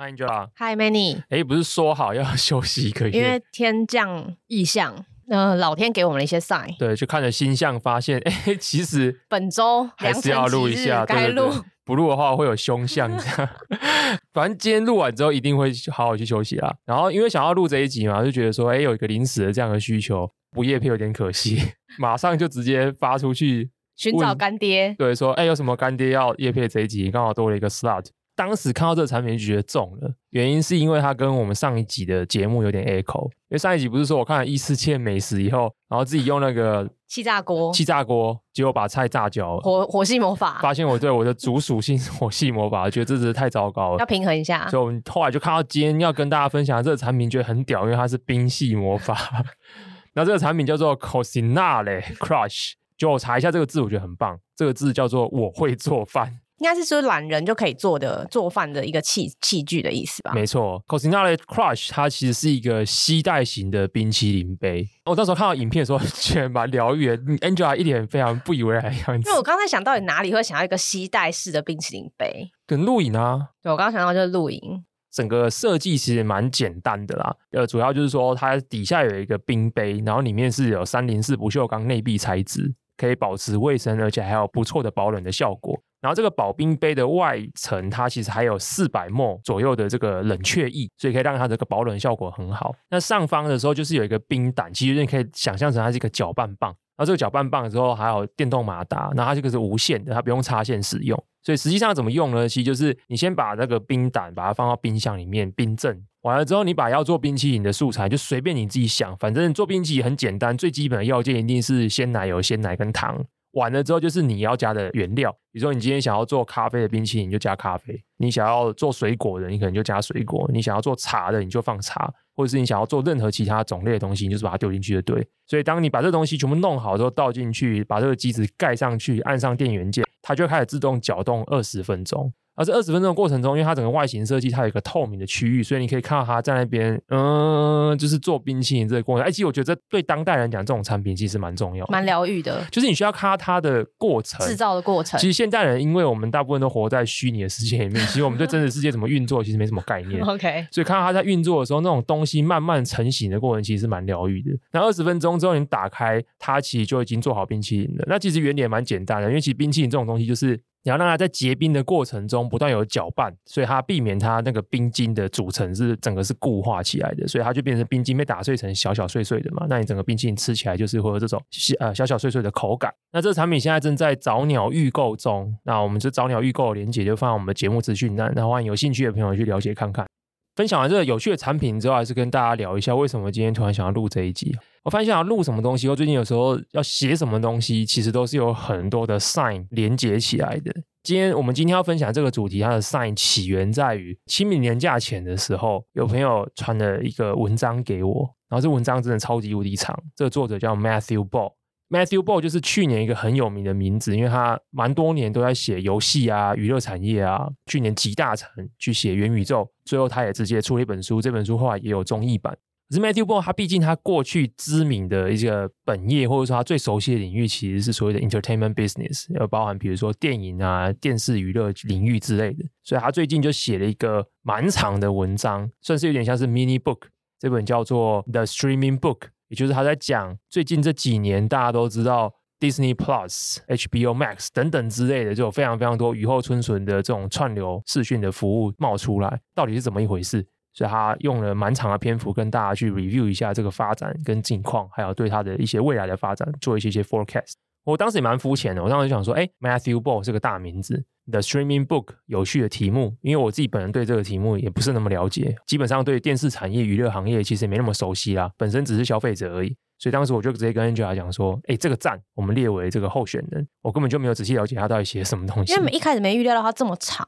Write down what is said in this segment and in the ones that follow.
Hi Angela。Hi Manny。哎，不是说好要休息一个月？因为天降异象，呃，老天给我们了一些 sign。对，就看着星象，发现哎，其实本周还是要录一下，该录。不录的话会有凶相。这样，反正今天录完之后一定会好好去休息啦。然后因为想要录这一集嘛，就觉得说，哎，有一个临时的这样的需求，不夜配有点可惜，马上就直接发出去寻找干爹。对，说，哎，有什么干爹要夜配这一集？刚好多了一个 slot。当时看到这个产品就觉得中了，原因是因为它跟我们上一集的节目有点 echo。因为上一集不是说我看了异世界美食以后，然后自己用那个气炸锅，气炸锅，结果把菜炸焦了，火火系魔法，发现我对我的主属性是火系魔法，觉得这真是太糟糕了，要平衡一下。所以我们后来就看到今天要跟大家分享这个产品，觉得很屌，因为它是冰系魔法。那这个产品叫做 Cosinale Crush，就我查一下这个字，我觉得很棒。这个字叫做我会做饭。应该是说懒人就可以做的做饭的一个器器具的意思吧？没错 c o s i n a l e Crush 它其实是一个吸带型的冰淇淋杯。我到时候看到影片的时候，觉得蛮疗愈的。Angela 一脸非常不以为然的样子。因为我刚才想到底哪里会想要一个吸带式的冰淇淋杯？跟露营啊？对，我刚刚想到就是露营。整个设计其实蛮简单的啦。呃，主要就是说它底下有一个冰杯，然后里面是有三零四不锈钢内壁材质，可以保持卫生，而且还有不错的保暖的效果。然后这个保冰杯的外层，它其实还有四百 ml 左右的这个冷却液，所以可以让它这个保冷效果很好。那上方的时候就是有一个冰胆，其实你可以想象成它是一个搅拌棒。然后这个搅拌棒之后还有电动马达，那它这个是无线的，它不用插线使用。所以实际上怎么用呢？其实就是你先把那个冰胆把它放到冰箱里面冰镇，完了之后你把要做冰淇淋的素材就随便你自己想，反正做冰淇淋很简单，最基本的要件一定是鲜奶油、鲜奶跟糖。完了之后就是你要加的原料，比如说你今天想要做咖啡的冰淇淋，就加咖啡；你想要做水果的，你可能就加水果；你想要做茶的，你就放茶，或者是你想要做任何其他种类的东西，你就是把它丢进去就对。所以当你把这东西全部弄好之后倒进去，把这个机子盖上去，按上电源键，它就开始自动搅动二十分钟。而这二十分钟的过程中，因为它整个外形设计，它有一个透明的区域，所以你可以看到它在那边，嗯，就是做冰淇淋这个过程。哎，其实我觉得这对当代人讲，这种产品其实蛮重要，蛮疗愈的。就是你需要看到它的过程，制造的过程。其实现代人，因为我们大部分都活在虚拟的世界里面，其实我们对真实世界怎么运作，其实没什么概念。OK，所以看到它在运作的时候，那种东西慢慢成型的过程，其实是蛮疗愈的。那二十分钟之后，你打开它，其实就已经做好冰淇淋了。那其实原理也蛮简单的，因为其实冰淇淋这种东西就是。你要让它在结冰的过程中不断有搅拌，所以它避免它那个冰晶的组成是整个是固化起来的，所以它就变成冰晶被打碎成小小碎碎的嘛。那你整个冰淇淋吃起来就是会有这种呃小小碎碎的口感。那这个产品现在正在早鸟预购中，那我们这早鸟预购的链接就放在我们的节目资讯栏，那欢迎有兴趣的朋友去了解看看。分享完这个有趣的产品之后，还是跟大家聊一下为什么今天突然想要录这一集。我发现想要录什么东西，我最近有时候要写什么东西，其实都是有很多的 sign 连接起来的。今天我们今天要分享这个主题，它的 sign 起源在于清明年假前的时候，有朋友传了一个文章给我，然后这文章真的超级无敌长。这个作者叫 Matthew Matthew Ball 就是去年一个很有名的名字，因为他蛮多年都在写游戏啊、娱乐产业啊。去年集大成去写元宇宙，最后他也直接出了一本书，这本书后来也有综艺版。可是 Matthew Ball 他毕竟他过去知名的一个本业，或者说他最熟悉的领域，其实是所谓的 entertainment business，要包含比如说电影啊、电视娱乐领域之类的。所以他最近就写了一个蛮长的文章，算是有点像是 mini book。这本叫做 The Streaming Book，也就是他在讲最近这几年大家都知道 Disney Plus、HBO Max 等等之类的，就有非常非常多雨后春笋的这种串流视讯的服务冒出来，到底是怎么一回事？所以他用了蛮长的篇幅跟大家去 review 一下这个发展跟近况，还有对他的一些未来的发展做一些些 forecast。我当时也蛮肤浅的，我当时就想说，哎，Matthew Ball 是个大名字，The Streaming Book 有趣的题目，因为我自己本人对这个题目也不是那么了解，基本上对电视产业、娱乐行业其实也没那么熟悉啦，本身只是消费者而已。所以当时我就直接跟 Angela 讲说，哎，这个站，我们列为这个候选人。我根本就没有仔细了解他到底写什么东西，因为一开始没预料到他这么长。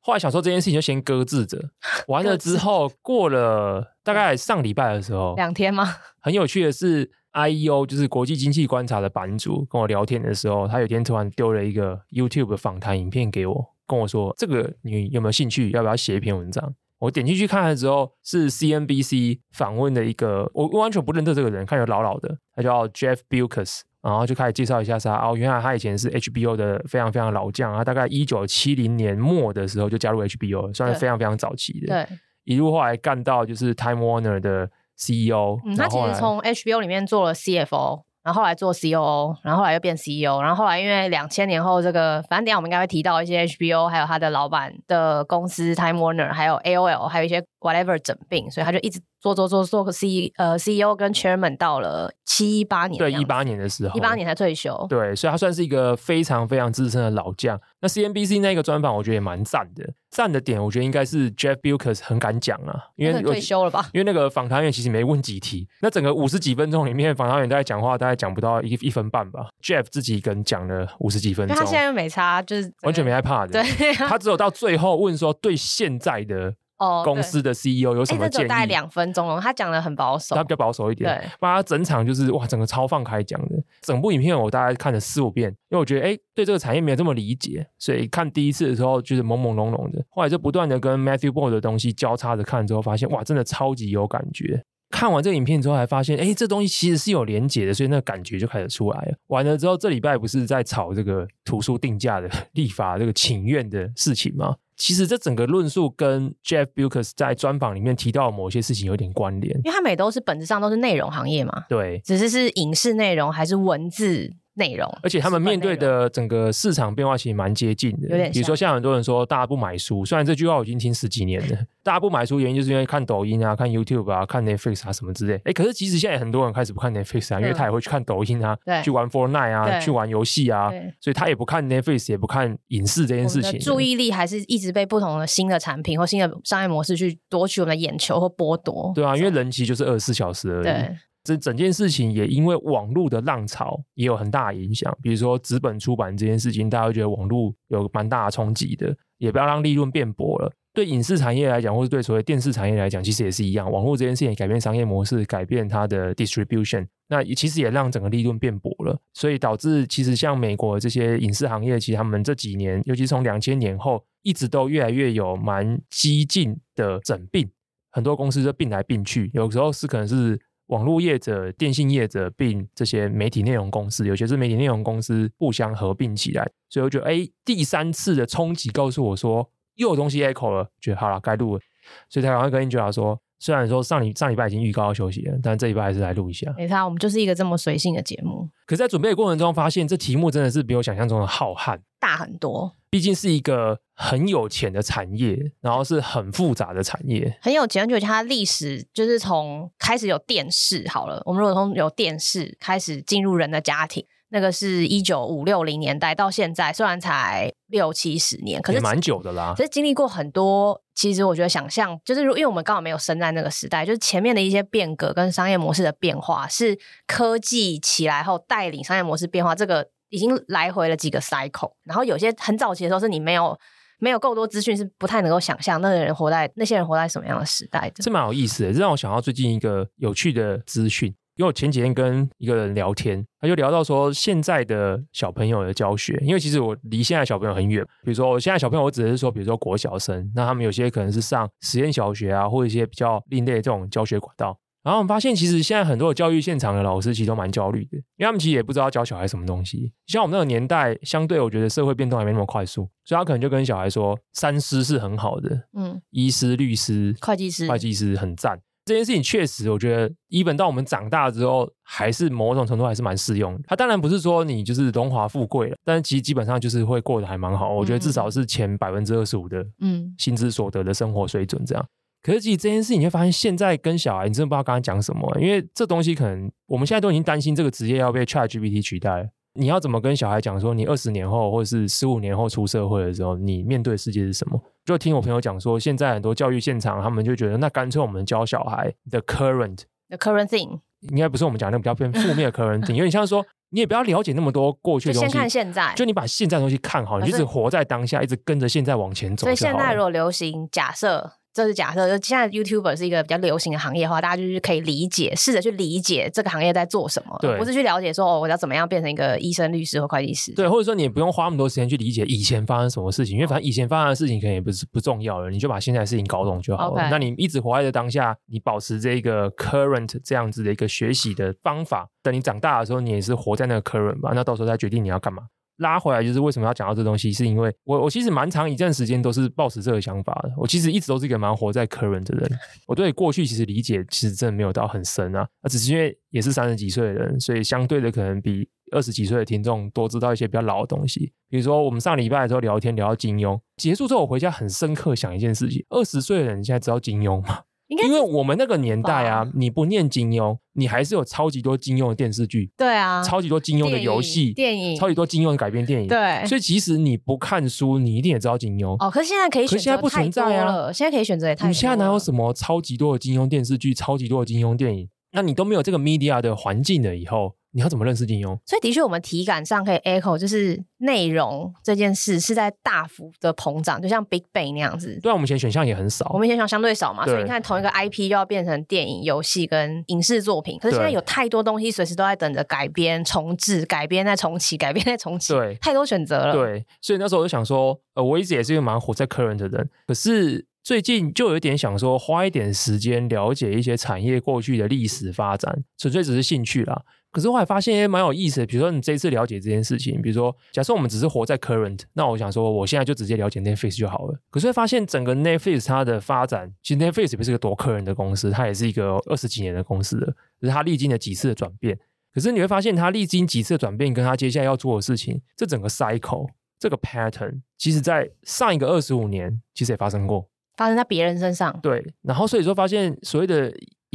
后来想说这件事情就先搁置着，完了之后过了大概上礼拜的时候，两天吗？很有趣的是，IEO 就是国际经济观察的版主跟我聊天的时候，他有一天突然丢了一个 YouTube 的访谈影片给我，跟我说这个你有没有兴趣，要不要写一篇文章？我点进去看了之后，是 CNBC 访问的一个，我完全不认得这个人，看着老老的，他叫 Jeff Bilkes，。然后就开始介绍一下他哦，原来他以前是 HBO 的非常非常老将，他大概一九七零年末的时候就加入 HBO，算是非常非常早期的。对，一路后来干到就是 Time Warner 的 CEO，嗯，他其实从 HBO 里面做了 CFO。然后后来做 COO，然后后来又变 CEO，然后后来因为两千年后这个，反正等下我们应该会提到一些 HBO，还有他的老板的公司 Time Warner，还有 AOL，还有一些 whatever 整并，所以他就一直。做做做做个 C 呃 CEO 跟 Chairman 到了七八年，对一八年的时候，一八年才退休，对，所以他算是一个非常非常资深的老将。那 CNBC 那个专访，我觉得也蛮赞的。赞的点，我觉得应该是 Jeff Bewkes 很敢讲啊，因为退休了吧？因为那个访谈员其实没问几题，那整个五十几分钟里面，访谈员大概讲话大概讲不到一一分半吧。Jeff 自己一个人讲了五十几分钟，他现在又没差，就是完全没害怕的。对，他只有到最后问说，对现在的。哦，公司的 CEO 有什么建议？欸、大概两分钟哦，他讲的很保守，他比较保守一点。对，把他整场就是哇，整个超放开讲的。整部影片我大概看了四五遍，因为我觉得哎、欸，对这个产业没有这么理解，所以看第一次的时候就是朦朦胧胧的。后来就不断的跟 Matthew Ball 的东西交叉着看之后，发现哇，真的超级有感觉。看完这个影片之后，还发现哎、欸，这东西其实是有连结的，所以那个感觉就开始出来了。完了之后，这礼拜不是在吵这个图书定价的立法这个请愿的事情吗？其实这整个论述跟 Jeff Bewkes 在专访里面提到某些事情有点关联，因为他们也都是本质上都是内容行业嘛。对，只是是影视内容还是文字。内容，而且他们面对的整个市场变化其实蛮接近的。有点，比如说像很多人说大家不买书，虽然这句话我已经听十几年了，大家不买书原因就是因为看抖音啊、看 YouTube 啊、看 Netflix 啊什么之类。哎，可是其实现在很多人开始不看 Netflix 啊，因为他也会去看抖音啊，去玩 Fortnite 啊，去玩游戏啊，所以他也不看 Netflix，也不看影视这件事情。注意力还是一直被不同的新的产品或新的商业模式去夺取我们的眼球或剥夺。对啊，因为人其实就是二十四小时而已。这整件事情也因为网络的浪潮也有很大的影响，比如说纸本出版这件事情，大家会觉得网络有蛮大的冲击的，也不要让利润变薄了。对影视产业来讲，或者对所谓电视产业来讲，其实也是一样，网络这件事情改变商业模式，改变它的 distribution，那其实也让整个利润变薄了，所以导致其实像美国这些影视行业，其实他们这几年，尤其从两千年后，一直都越来越有蛮激进的整并，很多公司就并来并去，有时候是可能是。网络业者、电信业者并这些媒体内容公司，有些是媒体内容公司互相合并起来，所以我觉得，哎，第三次的冲击告诉我说，又有东西 echo 了，觉得好了，该录了，所以才赶快跟 Angela 说，虽然说上礼上礼拜已经预告要休息了，但这礼拜还是来录一下。没错，我们就是一个这么随性的节目。可是在准备的过程中，发现这题目真的是比我想象中的浩瀚，大很多。毕竟是一个很有钱的产业，然后是很复杂的产业。很有钱，就它历史就是从开始有电视好了。我们如果从有电视开始进入人的家庭，那个是一九五六零年代到现在，虽然才六七十年，可是蛮久的啦。其实经历过很多，其实我觉得想象就是，因为我们刚好没有生在那个时代，就是前面的一些变革跟商业模式的变化，是科技起来后带领商业模式变化这个。已经来回了几个 cycle，然后有些很早期的时候是你没有没有够多资讯，是不太能够想象那个人活在那些人活在什么样的时代的。这蛮有意思的，这让我想到最近一个有趣的资讯，因为我前几天跟一个人聊天，他就聊到说现在的小朋友的教学，因为其实我离现在小朋友很远，比如说我现在小朋友，我只是说比如说国小生，那他们有些可能是上实验小学啊，或者一些比较另类的这种教学管道。然后我们发现，其实现在很多的教育现场的老师其实都蛮焦虑的，因为他们其实也不知道教小孩什么东西。像我们那个年代，相对我觉得社会变动还没那么快速，所以他可能就跟小孩说，三师是很好的，嗯，医师、律师、会计师、会计师很赞。这件事情确实，我觉得，even 到我们长大之后，还是某种程度还是蛮适用的。他当然不是说你就是荣华富贵了，但是其实基本上就是会过得还蛮好。我觉得至少是前百分之二十五的，嗯，薪资所得的生活水准这样。可是，其实这件事情，你会发现，现在跟小孩，你真的不知道刚刚讲什么，因为这东西可能我们现在都已经担心这个职业要被 ChatGPT 取代。你要怎么跟小孩讲说，你二十年后或者是十五年后出社会的时候，你面对的世界是什么？就听我朋友讲说，现在很多教育现场，他们就觉得，那干脆我们教小孩 the current，the current thing，应该不是我们讲那个比较偏负面的 current thing，有点像说，你也不要了解那么多过去的东西，先看现在，就你把现在的东西看好，你一直活在当下，一直跟着现在往前走。所以现在如果流行假设。这是假设，就现在 YouTuber 是一个比较流行的行业的话，大家就是可以理解，试着去理解这个行业在做什么，对，不是去了解说哦，我要怎么样变成一个医生、律师或会计师。对，或者说你也不用花那么多时间去理解以前发生什么事情，因为反正以前发生的事情可能也不是不重要了，你就把现在的事情搞懂就好了。那你一直活在这当下，你保持这个 current 这样子的一个学习的方法，等你长大的时候，你也是活在那个 current 吧？那到时候再决定你要干嘛。拉回来就是为什么要讲到这东西，是因为我我其实蛮长一段时间都是抱持这个想法的。我其实一直都是一个蛮活在 current 的人。我对过去其实理解其实真的没有到很深啊，那只是因为也是三十几岁的人，所以相对的可能比二十几岁的听众多知道一些比较老的东西。比如说我们上礼拜的时候聊天聊到金庸，结束之后我回家很深刻想一件事情：二十岁的人现在知道金庸吗？因为我们那个年代啊，你不念金庸，你还是有超级多金庸的电视剧，对啊，超级多金庸的游戏，电影，超级多金庸的改编电影，对。所以即使你不看书，你一定也知道金庸。哦，可是现在可以选择，现在不存在啊，现在可以选择也太多了。你现在哪有什么超级多的金庸电视剧，超级多的金庸电影？那你都没有这个 media 的环境了，以后你要怎么认识金庸？所以的确，我们体感上可以 echo，就是内容这件事是在大幅的膨胀，就像 Big Bang 那样子。对啊，我们以前选项也很少，我们以前选项相对少嘛，所以你看同一个 IP 就要变成电影、游戏跟影视作品。可是现在有太多东西随时都在等着改编、重置、改编再重启、改编再重启，对，太多选择了。对，所以那时候我就想说，呃，我一直也是一个蛮活在 current 的人，可是。最近就有一点想说，花一点时间了解一些产业过去的历史发展，纯粹只是兴趣啦。可是后来发现也蛮有意思的。比如说你这一次了解这件事情，比如说假设我们只是活在 current，那我想说我现在就直接了解 Netflix 就好了。可是会发现整个 Netflix 它的发展，其实 Netflix 也不是个多 current 的公司，它也是一个二十几年的公司了，只是它历经了几次的转变。可是你会发现，它历经几次的转变，跟它接下来要做的事情，这整个 cycle 这个 pattern，其实在上一个二十五年其实也发生过。发生在别人身上，对，然后所以说发现所谓的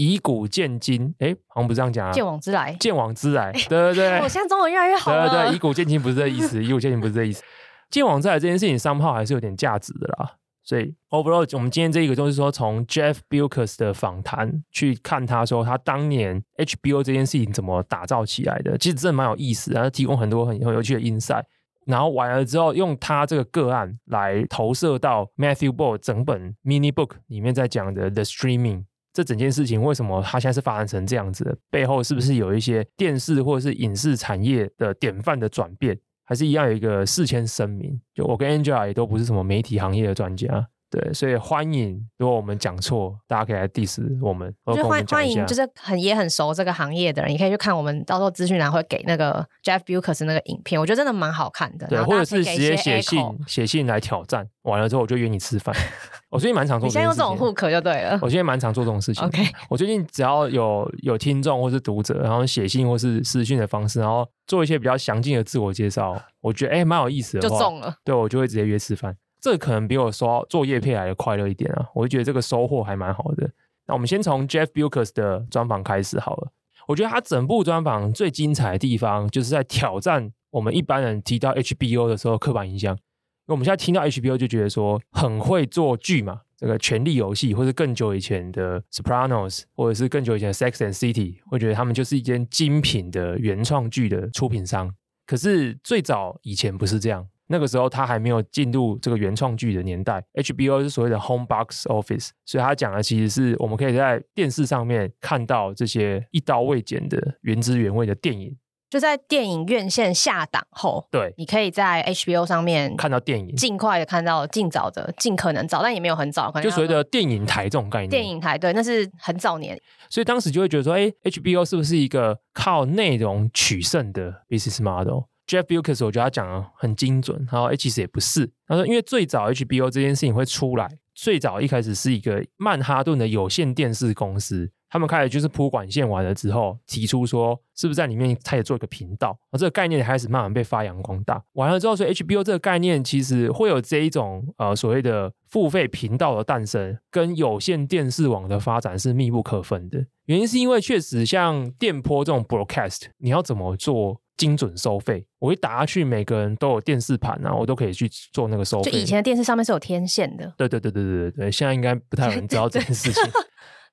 以古鉴今，哎，好像不是这样讲啊，鉴往知来，鉴往知来，对对对，我现在中文越来越好了，对对对，以古鉴今不是这意思，以古鉴今不是这意思，鉴往知来这件事情，somehow 还是有点价值的啦。所以 overall，我们今天这一个就是说，从 Jeff Bewkes 的访谈去看他说他当年 HBO 这件事情怎么打造起来的，其实真的蛮有意思，然后提供很多很很有趣的 insight。然后完了之后，用他这个个案来投射到 Matthew Ball 整本 mini book 里面在讲的 The Streaming 这整件事情，为什么它现在是发展成这样子的？背后是不是有一些电视或者是影视产业的典范的转变？还是一样有一个事先声明？就我跟 Angela 也都不是什么媒体行业的专家。对，所以欢迎，如果我们讲错，大家可以来 diss 我们。就欢欢迎，就是很也很熟这个行业的人，你可以去看我们到时候资讯栏会给那个 Jeff Bewkes 那个影片，我觉得真的蛮好看的。对，或者是直接写信写信来挑战，完了之后我就约你吃饭。我最近蛮常做，你现在用这种 hook 就对了。我现在蛮常做这种事情。OK，我最近只要有有听众或是读者，然后写信或是私讯的方式，然后做一些比较详尽的自我介绍，我觉得哎蛮有意思的，就中了。对，我就会直接约吃饭。这可能比我说做业配来的快乐一点啊！我就觉得这个收获还蛮好的。那我们先从 Jeff Bewkes 的专访开始好了。我觉得他整部专访最精彩的地方，就是在挑战我们一般人提到 HBO 的时候刻板印象。因为我们现在听到 HBO 就觉得说很会做剧嘛，这个《权力游戏》或是更久以前的《Sopranos》，或者是更久以前的《Sex and City》，会觉得他们就是一间精品的原创剧的出品商。可是最早以前不是这样。那个时候他还没有进入这个原创剧的年代，HBO 是所谓的 home box office，所以他讲的其实是我们可以在电视上面看到这些一刀未剪的原汁原味的电影，就在电影院线下档后，对，你可以在 HBO 上面看到电影，尽快的看到，尽早的，尽可能早，但也没有很早，就所谓的电影台这种概念。电影台对，那是很早年，所以当时就会觉得说，哎，HBO 是不是一个靠内容取胜的 business model？Jeff Bewkes 我觉得他讲的很精准，然后其实也不是。他说，因为最早 HBO 这件事情会出来，最早一开始是一个曼哈顿的有线电视公司，他们开始就是铺管线完了之后，提出说是不是在里面开始做一个频道，而这个概念开始慢慢被发扬光大。完了之后，所以 HBO 这个概念其实会有这一种呃所谓的付费频道的诞生，跟有线电视网的发展是密不可分的。原因是因为确实像电波这种 broadcast，你要怎么做？精准收费，我一打下去，每个人都有电视盘啊，我都可以去做那个收费。就以前的电视上面是有天线的。对对对对对对对，现在应该不太有人知道这件事情。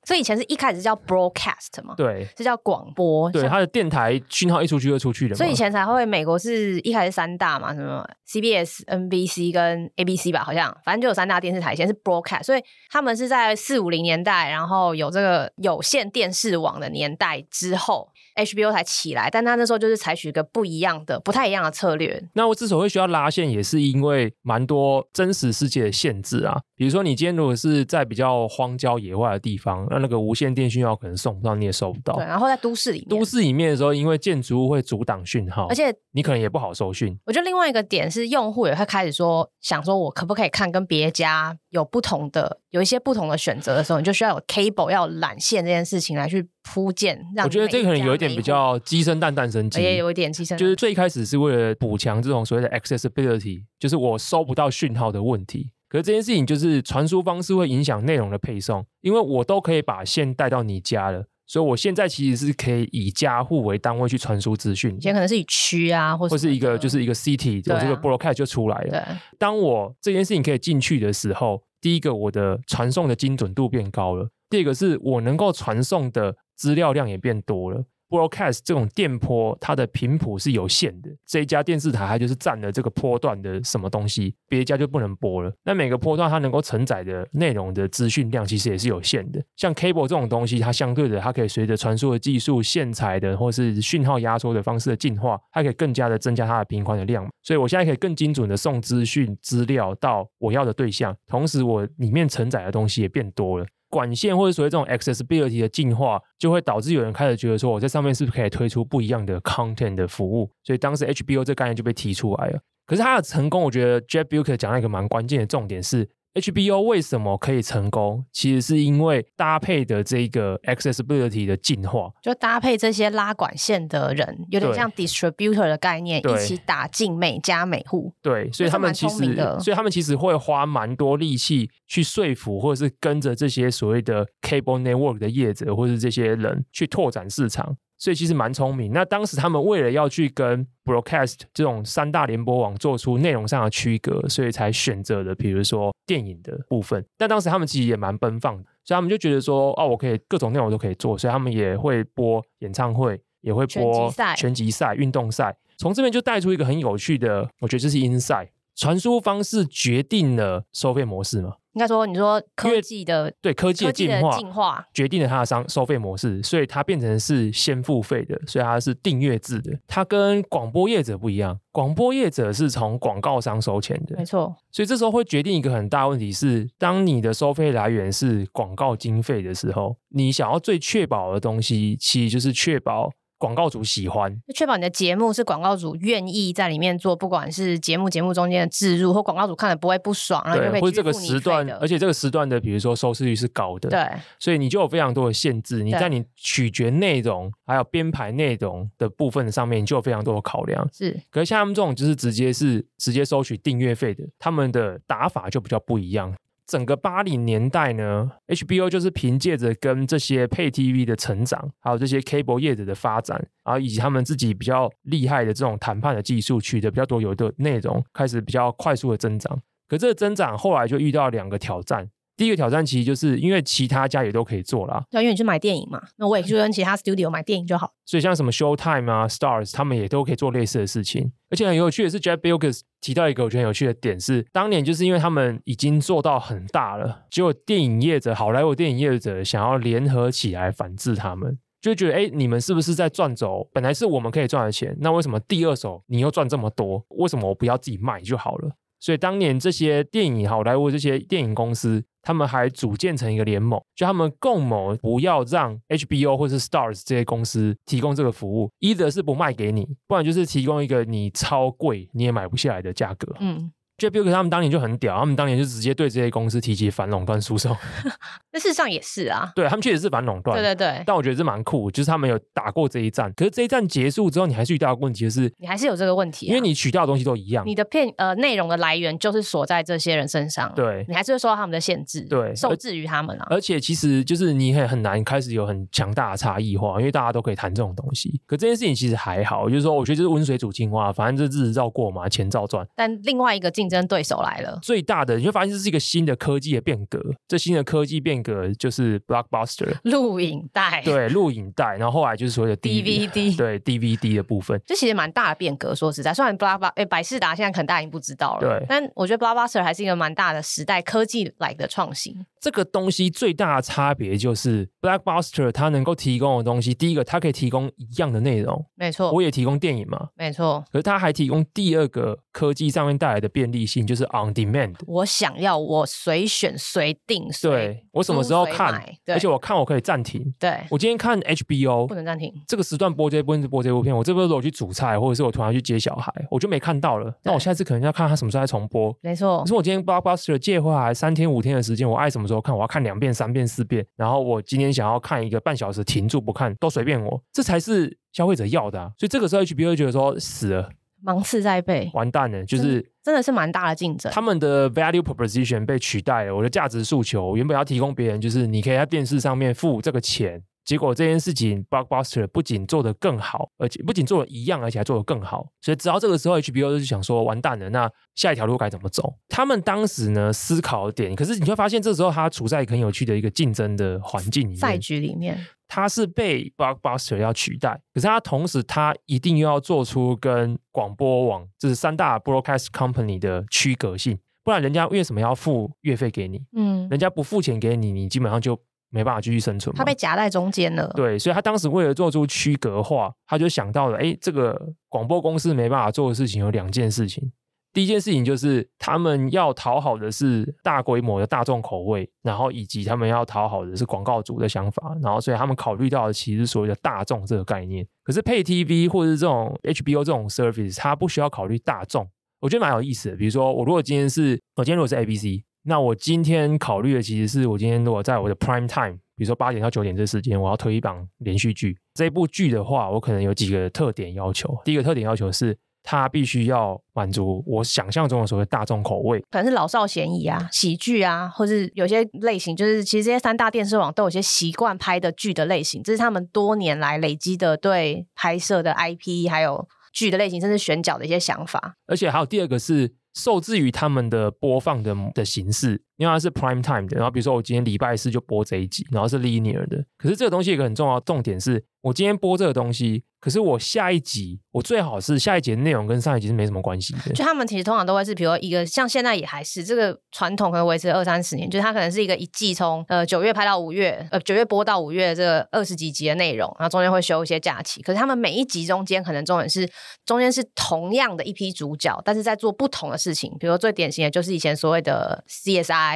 所以以前是一开始是叫 broadcast 嘛，对，是叫广播。对，它的电台讯号一出去就出去的。所以以前才会美国是一开始三大嘛，什么 CBS、NBC 跟 ABC 吧，好像反正就有三大电视台。以前是 broadcast，所以他们是在四五零年代，然后有这个有线电视网的年代之后，HBO 才起来。但他那时候就是采取一个不一样的、不太一样的策略。那我之所以会需要拉线，也是因为蛮多真实世界的限制啊。比如说，你今天如果是在比较荒郊野外的地方，那那个无线电讯号可能送不到，你也收不到。对，然后在都市里面，都市里面的时候，因为建筑物会阻挡讯号，而且你可能也不好收讯。我觉得另外一个点是，用户也会开始说，想说我可不可以看跟别家有不同的、有一些不同的选择的时候，你就需要有 cable 要有缆线这件事情来去铺建。让我觉得这个可能有一点比较鸡生蛋，蛋生鸡，也有一点鸡生蛋。就是最开始是为了补强这种所谓的 accessibility，就是我收不到讯号的问题。可是这件事情就是传输方式会影响内容的配送，因为我都可以把线带到你家了，所以我现在其实是可以以家户为单位去传输资讯。以前可能是以区啊，或是或是一个就是一个 city，我这个 broadcast 就出来了。当我这件事情可以进去的时候，第一个我的传送的精准度变高了，第二个是我能够传送的资料量也变多了。Broadcast 这种电波，它的频谱是有限的。这一家电视台它就是占了这个波段的什么东西，别家就不能播了。那每个波段它能够承载的内容的资讯量其实也是有限的。像 Cable 这种东西，它相对的，它可以随着传输的技术、线材的或是讯号压缩的方式的进化，它可以更加的增加它的频宽的量。所以我现在可以更精准的送资讯资料到我要的对象，同时我里面承载的东西也变多了。管线或者所谓这种 accessibility 的进化，就会导致有人开始觉得说，我在上面是不是可以推出不一样的 content 的服务？所以当时 HBO 这概念就被提出来了。可是它的成功，我觉得 Jeff Beuke 讲了一个蛮关键的重点是。HBO 为什么可以成功？其实是因为搭配的这个 accessibility 的进化，就搭配这些拉管线的人，有点像 distributor 的概念，一起打进每家每户。对，所以他们其实，所以他们其实会花蛮多力气去说服，或者是跟着这些所谓的 cable network 的业者，或者是这些人去拓展市场。所以其实蛮聪明。那当时他们为了要去跟 broadcast 这种三大联播网做出内容上的区隔，所以才选择了比如说电影的部分。但当时他们其实也蛮奔放的，所以他们就觉得说，哦，我可以各种内容都可以做，所以他们也会播演唱会，也会播拳击赛、运动赛。从这边就带出一个很有趣的，我觉得这是 insight。传输方式决定了收费模式吗？应该说，你说科技的对科技的进化，进化决定了它的商收费模式，所以它变成是先付费的，所以它是订阅制的。它跟广播业者不一样，广播业者是从广告商收钱的，没错。所以这时候会决定一个很大问题是，当你的收费来源是广告经费的时候，你想要最确保的东西，其实就是确保。广告主喜欢，确保你的节目是广告主愿意在里面做，不管是节目节目中间的置入，或广告主看了不会不爽，然后就可以或者这个时段，而且这个时段的，比如说收视率是高的，对，所以你就有非常多的限制。你在你取决内容还有编排内容的部分上面，你就有非常多的考量。是，可是像他们这种就是直接是直接收取订阅费的，他们的打法就比较不一样。整个八零年代呢，HBO 就是凭借着跟这些配 TV 的成长，还有这些 cable 业者的发展，然后以及他们自己比较厉害的这种谈判的技术，取得比较多有的内容，开始比较快速的增长。可这个增长后来就遇到两个挑战。第一个挑战其实就是因为其他家也都可以做啦，对因为你去买电影嘛，那我也就跟其他 studio 买电影就好。所以像什么 Showtime 啊、Stars，他们也都可以做类似的事情。而且很有趣的是，Jeff Bewkes 提到一个我觉得很有趣的点是，当年就是因为他们已经做到很大了，结果电影业者、好莱坞电影业者想要联合起来反制他们，就觉得哎，你们是不是在赚走？本来是我们可以赚的钱，那为什么第二手你又赚这么多？为什么我不要自己卖就好了？所以当年这些电影好莱坞这些电影公司。他们还组建成一个联盟，就他们共谋不要让 HBO 或是 Stars 这些公司提供这个服务一则是不卖给你，不然就是提供一个你超贵你也买不下来的价格。嗯。就比如说他们当年就很屌，他们当年就直接对这些公司提起反垄断诉讼。那事实上也是啊，对他们确实是反垄断。对对对。但我觉得这蛮酷，就是他们有打过这一战。可是这一战结束之后，你还是遇到的问题就是，你还是有这个问题，因为你取到的东西都一样，你的片呃内容的来源就是锁在这些人身上。对，你还是会受到他们的限制，对，受制于他们啊。而且其实就是你很很难开始有很强大的差异化，因为大家都可以谈这种东西。可这件事情其实还好，就是说我觉得就是温水煮青蛙，反正这日子照过嘛，钱照赚。但另外一个竞竞争对手来了。最大的你会发现这是一个新的科技的变革，这新的科技变革就是 Blockbuster 录影带，对，录影带，然后后来就是所谓的 DVD, 对 DVD 的部分，这其实蛮大的变革。说实在，虽然 Blockbuster 哎，百事达现在可能大家已经不知道了，对，但我觉得 Blockbuster 还是一个蛮大的时代科技来的创新。这个东西最大的差别就是 Blackbuster 它能够提供的东西，第一个它可以提供一样的内容，没错，我也提供电影嘛，没错，可是它还提供第二个科技上面带来的便利性，就是 On Demand，我想要我随选随定，对，我什么时候看，而且我看我可以暂停，对，我今天看 HBO 不能暂停，这个时段播这部播这部片，我这边如果去煮菜，或者是我突然去接小孩，我就没看到了，那我下次可能要看他什么时候再重播，没错，可是我今天 Blockbuster 借回来三天五天的时间，我爱什么时候看，我要看两遍。三遍四遍，然后我今天想要看一个半小时，停住不看都随便我，这才是消费者要的啊！所以这个时候 HBO 觉得说死了，芒刺在背，完蛋了，就是真，真的是蛮大的竞争，他们的 value proposition 被取代了，我的价值诉求原本要提供别人，就是你可以在电视上面付这个钱。结果这件事情，Blockbuster 不仅做得更好，而且不仅做得一样，而且还做得更好。所以直到这个时候，HBO 就想说，完蛋了，那下一条路该怎么走？他们当时呢思考点，可是你会发现，这时候他处在很有趣的一个竞争的环境里面，赛局里面，他是被 Blockbuster 要取代，可是他同时他一定又要做出跟广播网，就是三大 broadcast company 的区隔性，不然人家为什么要付月费给你？嗯，人家不付钱给你，你基本上就。没办法继续生存，他被夹在中间了。对，所以他当时为了做出区隔化，他就想到了，哎，这个广播公司没办法做的事情有两件事情。第一件事情就是他们要讨好的是大规模的大众口味，然后以及他们要讨好的是广告主的想法，然后所以他们考虑到的其实是所谓的大众这个概念。可是 Pay TV 或者是这种 HBO 这种 service，它不需要考虑大众，我觉得蛮有意思的。比如说，我如果今天是，我今天如果是 ABC。那我今天考虑的其实是我今天如果在我的 prime time，比如说八点到九点这时间，我要推一档连续剧。这部剧的话，我可能有几个特点要求。第一个特点要求是，它必须要满足我想象中的所谓大众口味，可能是老少咸宜啊，喜剧啊，或是有些类型，就是其实这些三大电视网都有些习惯拍的剧的类型，这是他们多年来累积的对拍摄的 IP 还有剧的类型，甚至选角的一些想法。而且还有第二个是。受制于他们的播放的的形式，因为它是 prime time 的，然后比如说我今天礼拜四就播这一集，然后是 linear 的。可是这个东西有一个很重要的重点是，我今天播这个东西。可是我下一集，我最好是下一集的内容跟上一集是没什么关系的。就他们其实通常都会是，比如说一个像现在也还是这个传统，可能维持二三十年，就是它可能是一个一季从呃九月拍到五月，呃九月播到五月这二十几集的内容，然后中间会休一些假期。可是他们每一集中间可能重点是中间是同样的一批主角，但是在做不同的事情。比如最典型的就是以前所谓的 CSI。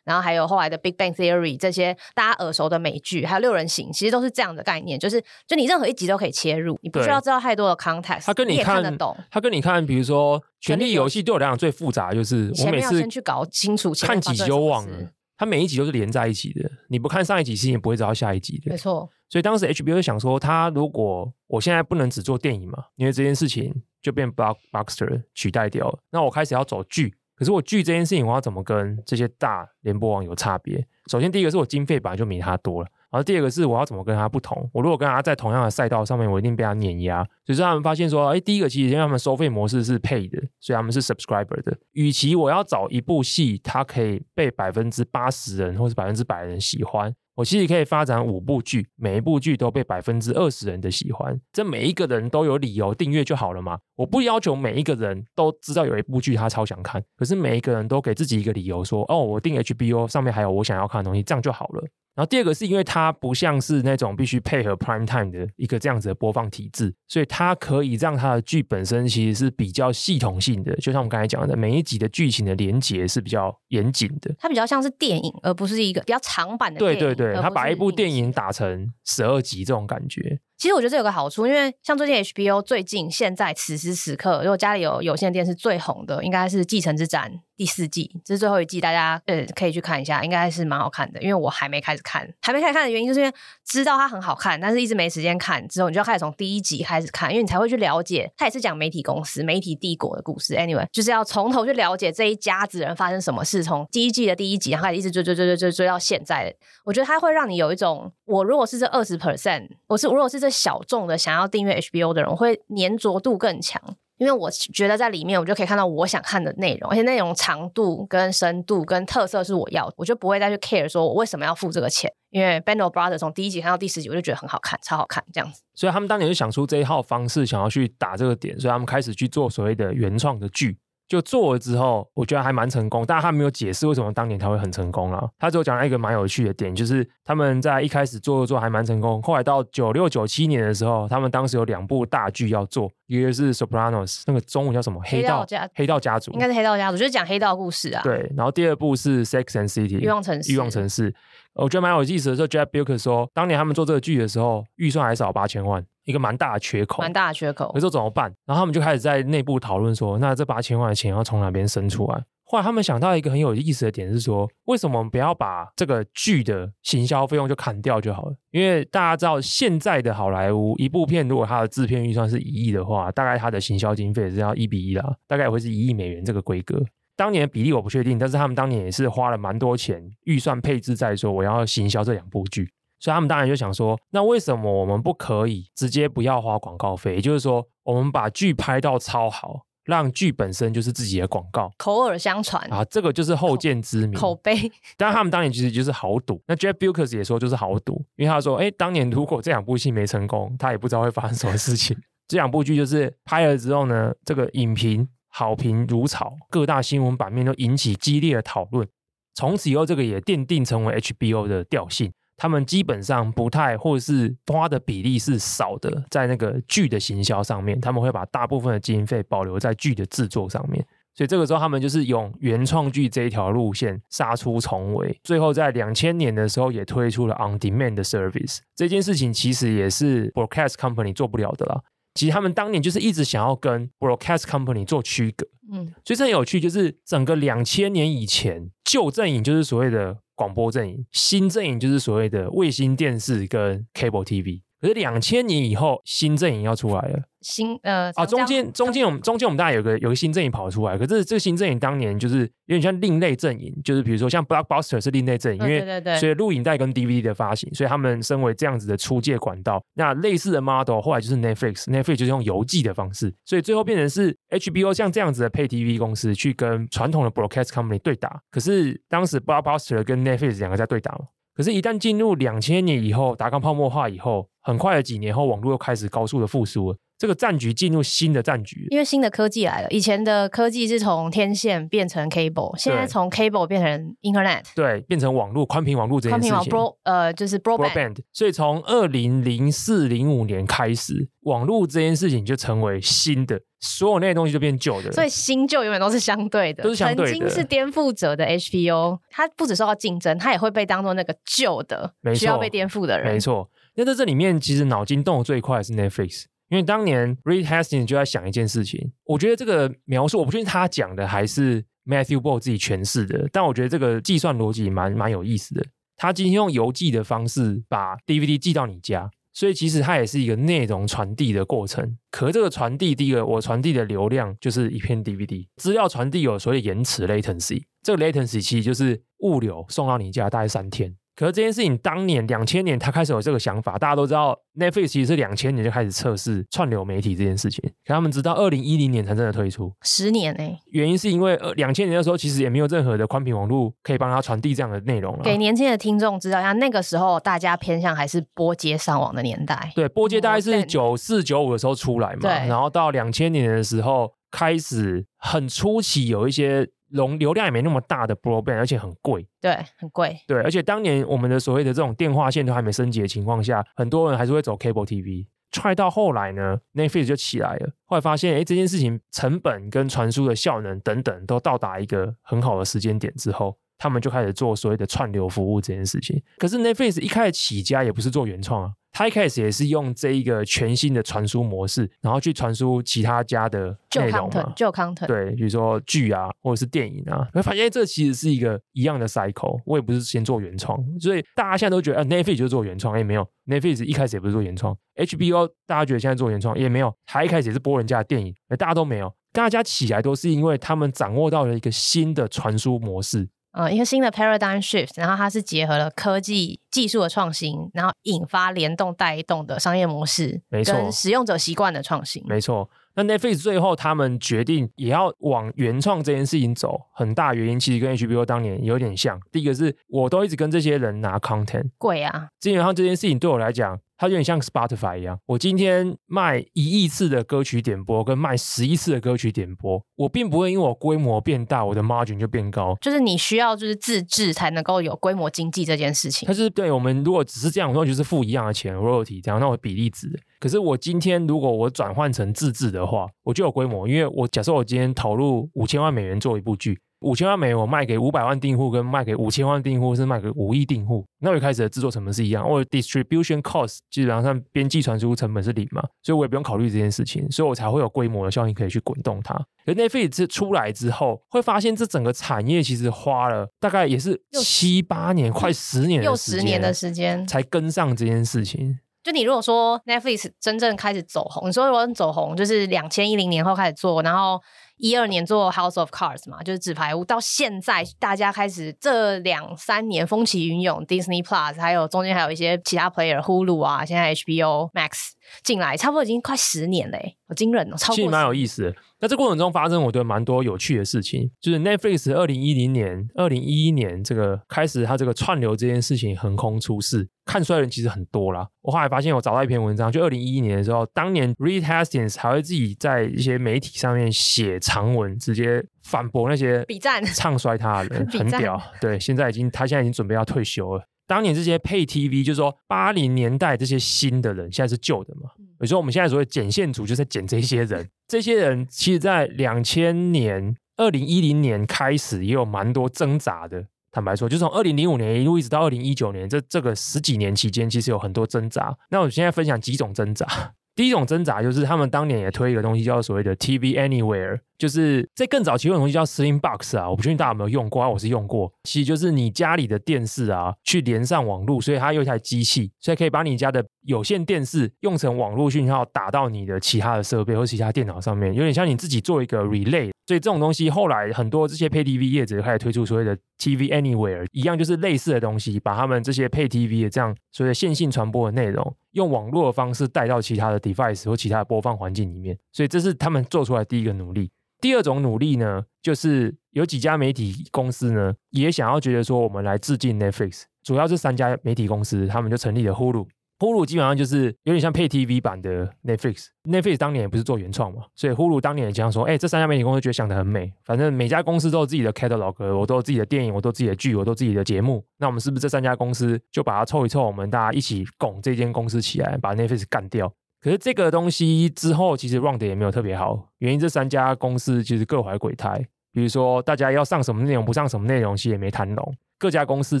然后还有后来的《Big Bang Theory》这些大家耳熟的美剧，还有六人行，其实都是这样的概念，就是就你任何一集都可以切入，你不需要知道太多的 context，他跟你看，你看得懂。他跟你看，比如说《权力游戏》对我来讲最复杂，就是我每次先去搞清楚，看几集就忘了。他每一集都是连在一起的，你不看上一集，其实也不会知道下一集的。没错。所以当时 HBO 想说，他如果我现在不能只做电影嘛，因为这件事情就被 Blockbuster 取代掉了，那我开始要走剧。可是我剧这件事情，我要怎么跟这些大联播网有差别？首先，第一个是我经费本来就没他多了，然后第二个是我要怎么跟他不同？我如果跟他在同样的赛道上面，我一定被他碾压。所以他们发现说，哎，第一个其实因为他们收费模式是 pay 的，所以他们是 subscriber 的。与其我要找一部戏，它可以被百分之八十人或是百分之百人喜欢。我其实可以发展五部剧，每一部剧都被百分之二十人的喜欢，这每一个人都有理由订阅就好了嘛。我不要求每一个人都知道有一部剧他超想看，可是每一个人都给自己一个理由说，哦，我订 HBO 上面还有我想要看的东西，这样就好了。然后第二个是因为它不像是那种必须配合 Prime Time 的一个这样子的播放体制，所以它可以让它的剧本身其实是比较系统性的。就像我们刚才讲的，每一集的剧情的连结是比较严谨的。它比较像是电影，而不是一个比较长版的电影。对对对，它把一部电影打成十二集这种感觉。其实我觉得这有个好处，因为像最近 HBO 最近现在此时此刻，如果家里有有线电视最红的，应该是《继承之战》第四季，这是最后一季，大家呃可以去看一下，应该是蛮好看的。因为我还没开始看，还没开始看的原因就是因为知道它很好看，但是一直没时间看。之后你就要开始从第一集开始看，因为你才会去了解。它也是讲媒体公司、媒体帝国的故事。Anyway，就是要从头去了解这一家子人发生什么事，从第一季的第一集，然后一直追追追追追追到现在。我觉得它会让你有一种，我如果是这二十 percent，我是如果是这小众的。想要订阅 HBO 的人，我会粘着度更强。因为我觉得在里面我就可以看到我想看的内容，而且内容长度跟深度跟特色是我要的，我就不会再去 care 说我为什么要付这个钱。因为 b a n d o Brothers 从第一集看到第十集，我就觉得很好看，超好看这样子。所以他们当年就想出这一套方式，想要去打这个点，所以他们开始去做所谓的原创的剧。就做了之后，我觉得还蛮成功，但是他没有解释为什么当年他会很成功啊。他只有讲了一个蛮有趣的点，就是他们在一开始做做还蛮成功，后来到九六九七年的时候，他们当时有两部大剧要做，一个是 Sopranos，那个中文叫什么？黑道家黑道家族，应该是黑道家族，就是讲黑道故事啊。对，然后第二部是 Sex and City，欲望城市，欲望城市。我觉得蛮有意思的时候，Jeff Bewkes 说，当年他们做这个剧的时候，预算还少八千万。一个蛮大的缺口，蛮大的缺口。可是怎么办？然后他们就开始在内部讨论说，那这八千万的钱要从哪边生出来？后来他们想到一个很有意思的点是说，为什么不要把这个剧的行销费用就砍掉就好了？因为大家知道，现在的好莱坞一部片如果它的制片预算是一亿的话，大概它的行销经费是要一比一啦，大概也会是一亿美元这个规格。当年的比例我不确定，但是他们当年也是花了蛮多钱预算配置在说我要行销这两部剧。所以他们当然就想说，那为什么我们不可以直接不要花广告费？也就是说，我们把剧拍到超好，让剧本身就是自己的广告，口耳相传啊，这个就是后见之明，口碑。但他们当年其实就是豪赌。那 Jeff Bewkes 也说就是豪赌，因为他说，哎，当年如果这两部戏没成功，他也不知道会发生什么事情。这两部剧就是拍了之后呢，这个影评好评如潮，各大新闻版面都引起激烈的讨论。从此以后，这个也奠定成为 HBO 的调性。他们基本上不太，或者是花的比例是少的，在那个剧的行销上面，他们会把大部分的经费保留在剧的制作上面。所以这个时候，他们就是用原创剧这一条路线杀出重围。最后在两千年的时候，也推出了 On Demand 的 service。这件事情其实也是 Broadcast Company 做不了的啦。其实他们当年就是一直想要跟 Broadcast Company 做区隔。嗯，所以这很有趣，就是整个两千年以前，旧阵营就是所谓的。广播阵营，新阵营就是所谓的卫星电视跟 cable TV。可是两千年以后，新阵营要出来了。新呃啊，中间中间我们中间我们大概有个有个新阵营跑出来，可是这个新阵营当年就是有点像另类阵营，就是比如说像 Blockbuster 是另类阵营，因为对对对，所以录影带跟 DVD 的发行，所以他们身为这样子的出借管道，那类似的 model 后来就是 Netflix，Netflix 就是用邮寄的方式，所以最后变成是 HBO 像这样子的 Pay TV 公司去跟传统的 Broadcast Company 对打，可是当时 Blockbuster 跟 Netflix 两个在对打嘛。可是，一旦进入两千年以后，达康泡沫化以后，很快的几年后，网络又开始高速的复苏了。这个战局进入新的战局，因为新的科技来了。以前的科技是从天线变成 cable，现在从 cable 变成 internet，对，变成网络宽频网络这件事情。宽频网，bro，呃，就是 broadband。所以从二零零四零五年开始，网络这件事情就成为新的，所有那些东西就变旧的。所以新旧永远都是相对的，都是相对的。曾经是颠覆者的 HBO，它不只受到竞争，它也会被当做那个旧的，需要被颠覆的人。没错，那在这里面，其实脑筋动的最快的是 Netflix。因为当年 Reed Hastings 就在想一件事情，我觉得这个描述我不确定他讲的还是 Matthew Ball 自己诠释的，但我觉得这个计算逻辑蛮蛮有意思的。他今天用邮寄的方式把 DVD 寄到你家，所以其实它也是一个内容传递的过程。可这个传递，第一个我传递的流量就是一片 DVD，资料传递有所谓延迟 latency，这个 latency 其实就是物流送到你家大概三天。可是这件事情，当年两千年他开始有这个想法，大家都知道，Netflix 其实是两千年就开始测试串流媒体这件事情，可他们直到二零一零年才真的推出，十年哎、欸。原因是因为呃两千年的时候，其实也没有任何的宽频网络可以帮他传递这样的内容了。给年轻的听众知道一下，那个时候大家偏向还是拨接上网的年代。对，拨接大概是九四九五的时候出来嘛，对然后到两千年的时候开始很初期有一些。容流量也没那么大的 broadband，而且很贵，对，很贵，对，而且当年我们的所谓的这种电话线都还没升级的情况下，很多人还是会走 cable TV。try 到后来呢，Netflix 就起来了，后来发现，哎，这件事情成本跟传输的效能等等都到达一个很好的时间点之后，他们就开始做所谓的串流服务这件事情。可是 Netflix 一开始起家也不是做原创啊。他一开始也是用这一个全新的传输模式，然后去传输其他家的内容嘛，旧 content，对，比如说剧啊，或者是电影啊，会发现这其实是一个一样的 cycle。我也不是先做原创，所以大家现在都觉得，呃，Netflix 就是做原创，也没有，Netflix 一开始也不是做原创，HBO 大家觉得现在做原创也没有，他一开始也是播人家的电影，大家都没有，大家起来都是因为他们掌握到了一个新的传输模式。呃，一个新的 paradigm shift，然后它是结合了科技技术的创新，然后引发联动带动的商业模式，没错，跟使用者习惯的创新，没错。那 Netflix 最后他们决定也要往原创这件事情走，很大原因其实跟 HBO 当年有点像。第一个是我都一直跟这些人拿 content，贵啊，基本上这件事情对我来讲。它有点像 Spotify 一样，我今天卖一亿次的歌曲点播，跟卖十亿次的歌曲点播，我并不会因为我规模变大，我的 margin 就变高。就是你需要就是自制才能够有规模经济这件事情。它是对我们如果只是这样，那就是付一样的钱 royalty 这样，那我比例值。可是我今天如果我转换成自制的话，我就有规模，因为我假设我今天投入五千万美元做一部剧。五千万美元，我卖给五百万订户，跟卖给五千万订户，是卖给五亿订户，那我一开始的制作成本是一样，我的 distribution cost 基本上边际传输成本是零嘛，所以我也不用考虑这件事情，所以我才会有规模的效应可以去滚动它。而 Netflix 出来之后，会发现这整个产业其实花了大概也是七八年，快十年，又十年的时间才跟上这件事情。就你如果说 Netflix 真正开始走红，你说如果走红就是两千一零年后开始做，然后。一二年做 House of Cards 嘛，就是纸牌屋，到现在大家开始这两三年风起云涌，Disney Plus，还有中间还有一些其他 player，Hulu 啊，现在 HBO Max 进来，差不多已经快十年嘞，惊人哦，超过。其实蛮有意思的。那这过程中发生，我觉得蛮多有趣的事情，就是 Netflix 二零一零年、二零一一年这个开始，它这个串流这件事情横空出世，看衰的人其实很多啦。我后来发现，我找到一篇文章，就二零一一年的时候，当年 Reed Hastings 还会自己在一些媒体上面写长文，直接反驳那些比赞 唱衰他的人，很屌。对，现在已经他现在已经准备要退休了。当年这些配 TV，就是说八零年代这些新的人，现在是旧的嘛？比如说我们现在所谓剪线组，就在剪这些人。这些人其实，在两千年、二零一零年开始，也有蛮多挣扎的。坦白说，就从二零零五年一路一直到二零一九年，这这个十几年期间，其实有很多挣扎。那我现在分享几种挣扎。第一种挣扎就是他们当年也推一个东西，叫所谓的 TV Anywhere，就是在更早期有东西叫 Sling Box 啊，我不确定大家有没有用过啊，我是用过。其实就是你家里的电视啊，去连上网络，所以它有一台机器，所以可以把你家的有线电视用成网络讯号打到你的其他的设备或其他电脑上面，有点像你自己做一个 relay。所以这种东西后来很多这些配 TV 业者开始推出所谓的 TV Anywhere，一样就是类似的东西，把他们这些配 TV 的这样所谓的线性传播的内容，用网络的方式带到其他的 device 或其他的播放环境里面。所以这是他们做出来的第一个努力。第二种努力呢，就是有几家媒体公司呢，也想要觉得说我们来致敬 Netflix，主要是三家媒体公司，他们就成立了 Hulu。Hulu 基本上就是有点像配 TV 版的 Netflix。Netflix 当年也不是做原创嘛，所以 Hulu 当年也这样说：哎，这三家媒体公司觉得想得很美，反正每家公司都有自己的 catalog，我都有自己的电影，我都有自己的剧，我都有自己的节目。那我们是不是这三家公司就把它凑一凑，我们大家一起拱这间公司起来，把 Netflix 干掉？可是这个东西之后其实 run 的也没有特别好，原因这三家公司其实各怀鬼胎。比如说大家要上什么内容，不上什么内容，其实也没谈拢。各家公司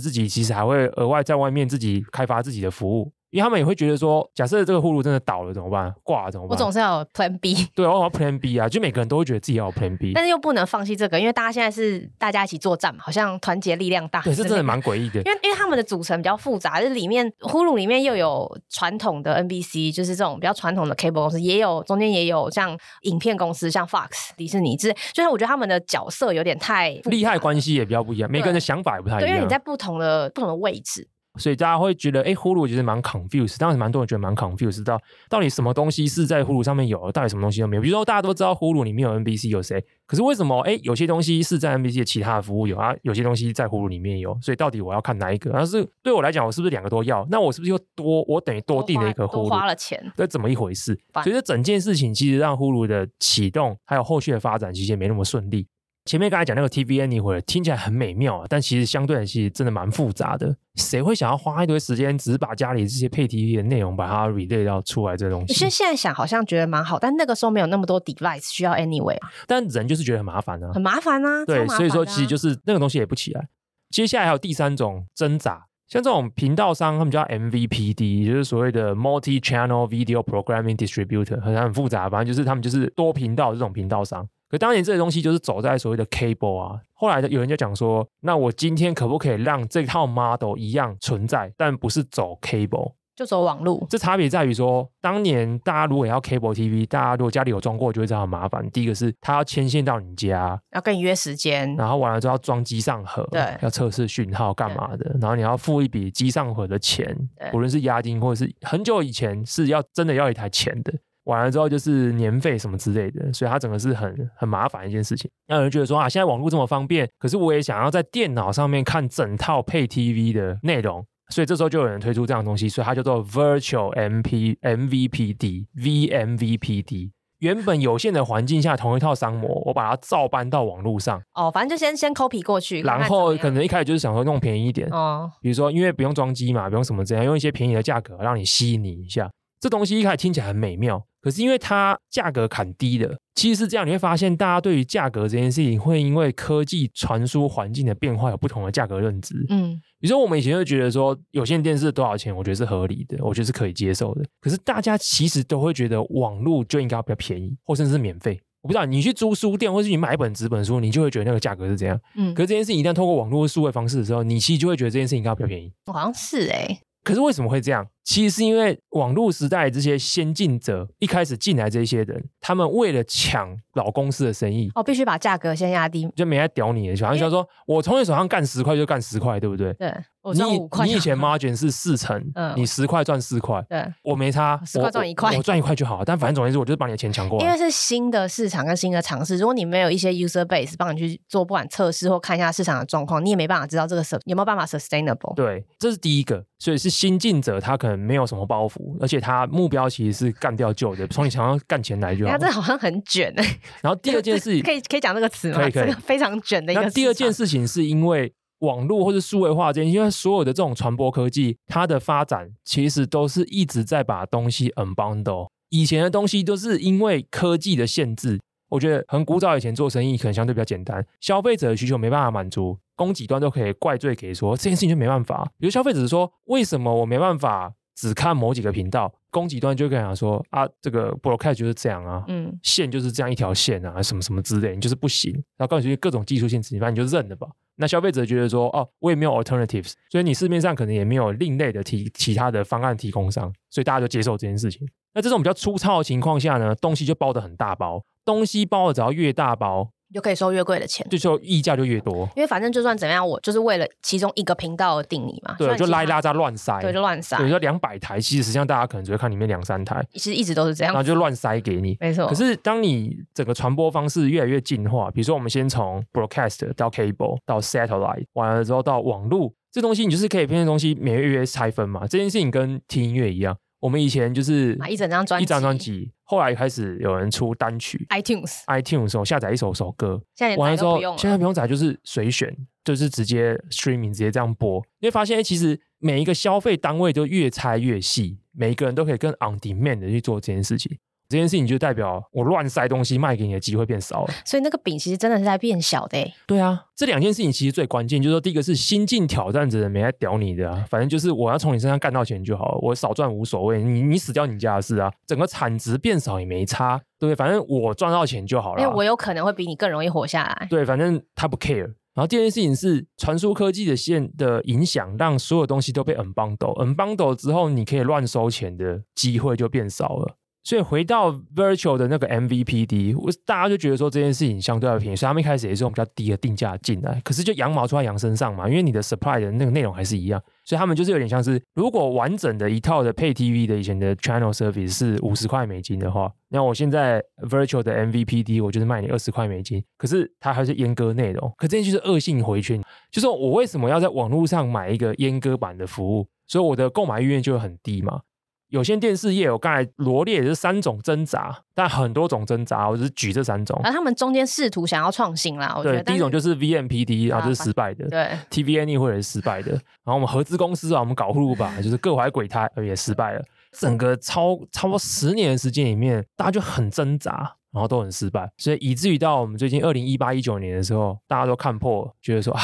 自己其实还会额外在外面自己开发自己的服务。因为他们也会觉得说，假设这个 Hulu 真的倒了怎么办？挂了怎么办？我总是要有 Plan B。对，我要 Plan B 啊！就每个人都会觉得自己要有 Plan B，但是又不能放弃这个，因为大家现在是大家一起作战嘛，好像团结力量大。对，是真的蛮诡异的。因为因为他们的组成比较复杂，就是里面 Hulu 里面又有传统的 NBC，就是这种比较传统的 Cable 公司，也有中间也有像影片公司，像 Fox、迪士尼之类，就是我觉得他们的角色有点太利害关系也比较不一样，每个人的想法也不太一样。对，因为你在不同的不同的位置。所以大家会觉得，哎，Hulu 其实蛮 confused，当时蛮多人觉得蛮 confused，到到底什么东西是在 Hulu 上面有，到底什么东西都没有。比如说大家都知道 Hulu 里面有 NBC 有谁，可是为什么，哎，有些东西是在 NBC 的其他的服务有啊，有些东西在 Hulu 里面有，所以到底我要看哪一个？但是对我来讲，我是不是两个都要？那我是不是又多，我等于多订了一个 Hulu，多花了钱？这怎么一回事？所以这整件事情其实让 Hulu 的启动还有后续的发展，其实也没那么顺利。前面刚才讲那个 TV Anywhere 听起来很美妙啊，但其实相对来其实真的蛮复杂的。谁会想要花一堆时间，只是把家里这些配 TV 的内容把它 relay 到出来这东西？其实现在想好像觉得蛮好，但那个时候没有那么多 device 需要 Anywhere。但人就是觉得很麻烦啊，很麻烦啊。对，啊、所以说其实就是那个东西也不起来。接下来还有第三种挣扎，像这种频道商，他们叫 MVPD，就是所谓的 Multi Channel Video Programming Distributor，好像很复杂，反正就是他们就是多频道这种频道商。可当年这个东西就是走在所谓的 cable 啊，后来有人就讲说，那我今天可不可以让这套 model 一样存在，但不是走 cable，就走网路。这差别在于说，当年大家如果要 cable TV，大家如果家里有装过，就会知道很麻烦。第一个是他要牵线到你家，要跟你约时间，然后完了之后要装机上盒，对，要测试讯号干嘛的，然后你要付一笔机上盒的钱，无论是押金或者是很久以前是要真的要一台钱的。完了之后就是年费什么之类的，所以它整个是很很麻烦一件事情。那有人觉得说啊，现在网络这么方便，可是我也想要在电脑上面看整套配 TV 的内容，所以这时候就有人推出这样的东西，所以它叫做 Virtual MP MVPD VMVPD。原本有限的环境下，同一套商模，我把它照搬到网络上。哦，反正就先先 copy 过去，然后可能一开始就是想说弄便宜一点。哦，比如说因为不用装机嘛，不用什么这样，用一些便宜的价格让你吸引你一下。这东西一开始听起来很美妙。可是因为它价格砍低了，其实是这样，你会发现大家对于价格这件事情会因为科技传输环境的变化有不同的价格认知。嗯，比如说我们以前会觉得说有线电视多少钱，我觉得是合理的，我觉得是可以接受的。可是大家其实都会觉得网络就应该要比较便宜，或甚至是免费。我不知道你去租书店，或是你买一本纸本书，你就会觉得那个价格是怎样。嗯，可是这件事情一旦透过网络数位方式的时候，你其实就会觉得这件事情应该要比较便宜。好像是哎、欸。可是为什么会这样？其实是因为网络时代这些先进者一开始进来，这些人他们为了抢老公司的生意，哦，必须把价格先压低，就没来屌你的，好像说我从你手上干十块就干十块，对不对？对。你你以前 margin 是四成，嗯，你十块赚四块，对，我没差，十块赚一块，我赚一块就好。但反正总而言之，我就是把你的钱抢过来。因为是新的市场跟新的尝试，如果你没有一些 user base 帮你去做不管测试或看一下市场的状况，你也没办法知道这个有没有办法 sustainable。对，这是第一个，所以是新进者他可能没有什么包袱，而且他目标其实是干掉旧的，从你墙上干钱来就好。他这好像很卷哎。然后第二件事情，可以可以讲这个词吗？可以可以，非常卷的一个。那第二件事情是因为。网络或是数位化这些，因为所有的这种传播科技，它的发展其实都是一直在把东西 unbundle。以前的东西都是因为科技的限制，我觉得很古早以前做生意可能相对比较简单，消费者的需求没办法满足，供给端都可以怪罪给说这件事情就没办法。比如消费者说，为什么我没办法只看某几个频道？供给端就跟他说啊，这个 broadcast 就是这样啊，嗯，线就是这样一条线啊，什么什么之类，你就是不行。然后告诉你各种技术限制，反正你就认了吧。那消费者觉得说，哦，我也没有 alternatives，所以你市面上可能也没有另类的提其他的方案提供商，所以大家就接受这件事情。那这种比较粗糙的情况下呢，东西就包得很大包，东西包的只要越大包，就可以收越贵的钱，就说溢价就越多。因为反正就算怎么样，我就是为了其中一个频道而定你嘛。对，就拉一拉再乱塞。对，就乱塞。比如说两百台，其实实际上大家可能只会看里面两三台。其实一直都是这样。然后就乱塞给你。没错。可是当你整个传播方式越来越进化，比如说我们先从 broadcast 到 cable 到 satellite，完了之后到网络，这东西你就是可以变成东西每月月拆分嘛。这件事情跟听音乐一样。我们以前就是买一整张专辑，一张专辑，后来开始有人出单曲，iTunes，iTunes 的时候下载一首首歌，现在完了之后，现在不用载，就是随选，就是直接 streaming 直接这样播，你会发现，其实每一个消费单位都越拆越细，每一个人都可以更 on demand 的去做这件事情。这件事情就代表我乱塞东西卖给你的机会变少了，所以那个饼其实真的是在变小的。对啊，这两件事情其实最关键，就是说第一个是新进挑战者没来屌你的啊，反正就是我要从你身上干到钱就好了，我少赚无所谓，你你死掉你家的事啊，整个产值变少也没差，对不对？反正我赚到钱就好了，因为我有可能会比你更容易活下来。对，反正他不 care。然后第二件事情是传输科技的线的影响，让所有东西都被 unbundle，unbundle 之后你可以乱收钱的机会就变少了。所以回到 Virtual 的那个 MVPD，我大家就觉得说这件事情相对要便宜，所以他们一开始也是用比较低的定价进来。可是就羊毛出在羊身上嘛，因为你的 supply 的那个内容还是一样，所以他们就是有点像是，如果完整的一套的配 TV 的以前的 channel service 是五十块美金的话，那我现在 Virtual 的 MVPD 我就是卖你二十块美金，可是它还是阉割内容，可这就是恶性回圈，就是我为什么要在网络上买一个阉割版的服务，所以我的购买意愿就很低嘛。有线电视业，我刚才罗列也是三种挣扎，但很多种挣扎，我只是举这三种。而他们中间试图想要创新啦，我觉得。对，第一种就是 VMPD，啊，这就是失败的。对，TV Anywhere 也是失败的。然后我们合资公司啊，我们搞呼噜吧，就是各怀鬼胎，也失败了。整个超超过十年的时间里面，大家就很挣扎，然后都很失败，所以以至于到我们最近二零一八一九年的时候，大家都看破，觉得说啊。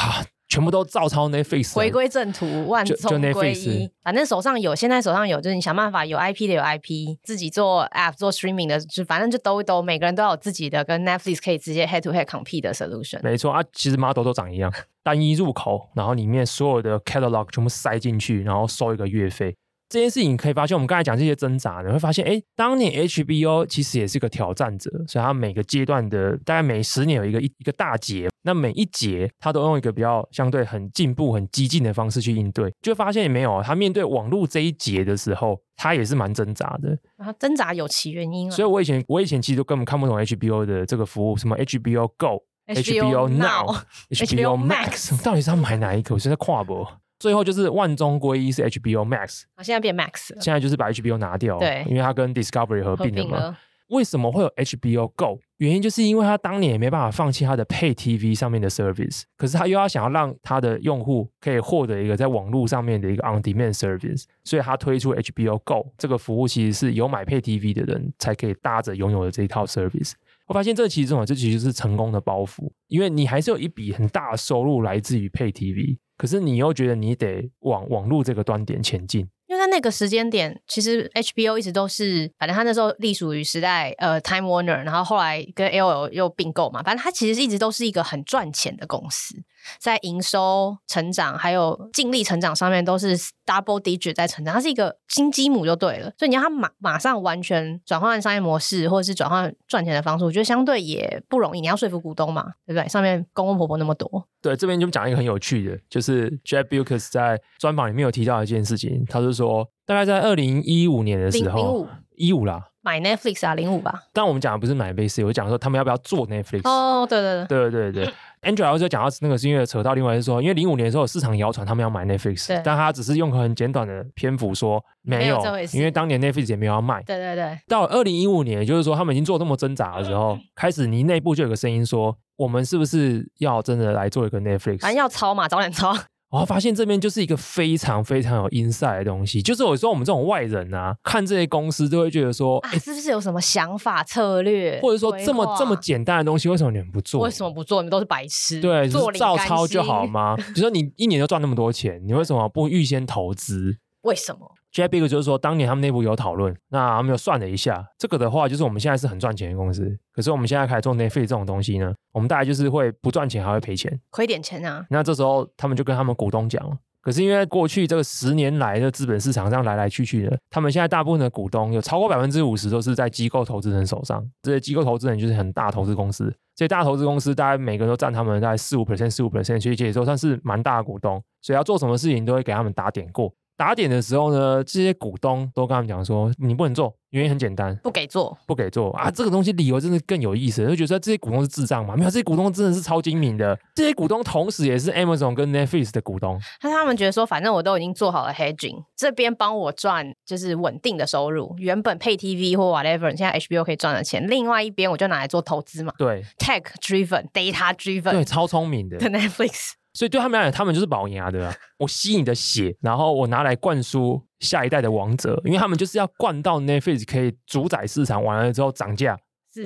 全部都照抄 Netflix，回归正途，万众归一。反正手上有，现在手上有，就是你想办法有 IP 的有 IP，自己做 App 做 Streaming 的，就反正就兜一兜，每个人都有自己的跟 Netflix 可以直接 Head to Head compete 的 solution。没错啊，其实 model 都长一样，单一入口，然后里面所有的 catalog 全部塞进去，然后收一个月费。这件事情可以发现，我们刚才讲这些挣扎你，会发现，哎，当年 HBO 其实也是个挑战者，所以它每个阶段的大概每十年有一个一一个大节，那每一节他都用一个比较相对很进步、很激进的方式去应对，就会发现也没有，他面对网络这一节的时候，他也是蛮挣扎的。啊，挣扎有其原因啊。所以我以前我以前其实都根本看不懂 HBO 的这个服务，什么 HBO Go、HBO Now、HBO Max，到底是要买哪一个？我现在跨博。最后就是万中归一是 HBO Max，啊，现在变 Max 了。现在就是把 HBO 拿掉，对，因为它跟 Discovery 合并了嘛。为什么会有 HBO Go？原因就是因为他当年也没办法放弃他的 Pay TV 上面的 service，可是他又要想要让他的用户可以获得一个在网络上面的一个 On Demand service，所以他推出 HBO Go 这个服务，其实是有买 Pay TV 的人才可以搭着拥有的这一套 service。我发现这其实这种这其实是成功的包袱，因为你还是有一笔很大的收入来自于 Pay TV。可是你又觉得你得往网络这个端点前进，因为在那个时间点，其实 HBO 一直都是，反正他那时候隶属于时代呃 Time Warner，然后后来跟 ll 又并购嘛，反正他其实一直都是一个很赚钱的公司。在营收成长还有净利成长上面都是 double digit 在成长，它是一个金鸡母就对了。所以你要它马马上完全转换商业模式，或者是转换赚钱的方式，我觉得相对也不容易。你要说服股东嘛，对不对？上面公公婆婆那么多。对，这边就讲一个很有趣的，就是 Jeff Bewkes 在专访里面有提到一件事情，他就说大概在二零一五年的时候，一五啦。买 Netflix 啊，零五吧。但我们讲的不是买 base，我讲说他们要不要做 Netflix。哦，对对对对对对。Andrew 就讲到那个是因为扯到另外是说，因为零五年的时候有市场谣传他们要买 Netflix，但他只是用很简短的篇幅说没有，没有因为当年 Netflix 也没有要卖。对对对。到二零一五年，也就是说他们已经做这么挣扎的时候，开始你内部就有个声音说，我们是不是要真的来做一个 Netflix？反正要抄嘛，早点抄。然后发现这边就是一个非常非常有 inside 的东西，就是有时候我们这种外人啊，看这些公司都会觉得说，啊，是不是有什么想法策略，或者说这么这么简单的东西，为什么你们不做？为什么不做？你们都是白痴，对，就是照抄就好吗？比如说你一年就赚那么多钱，你为什么不预先投资？为什么？Jeff Bewkes 就是说，当年他们内部有讨论，那他们又算了一下，这个的话就是我们现在是很赚钱的公司，可是我们现在开始做 Netflix 这种东西呢，我们大概就是会不赚钱还会赔钱，亏点钱啊。那这时候他们就跟他们股东讲，可是因为过去这个十年来的资本市场上来来去去的，他们现在大部分的股东有超过百分之五十都是在机构投资人手上，这些机构投资人就是很大投资公司，这些大投资公司大概每个人都占他们大概四五 percent、四五 percent，所以也都算是蛮大的股东，所以要做什么事情都会给他们打点过。打点的时候呢，这些股东都跟他们讲说，你不能做，原因很简单，不给做，不给做啊！这个东西理由真的更有意思，就觉得这些股东是智障嘛？没有，这些股东真的是超精明的。这些股东同时也是 Amazon 跟 Netflix 的股东。那他们觉得说，反正我都已经做好了 hedging，这边帮我赚就是稳定的收入，原本 Pay TV 或 whatever，现在 HBO 可以赚的钱，另外一边我就拿来做投资嘛。对，Tech driven, data driven，对，超聪明的 Netflix。所以对他们来讲，他们就是保牙的。我吸你的血，然后我拿来灌输下一代的王者，因为他们就是要灌到 Netflix 可以主宰市场，完了之后涨价，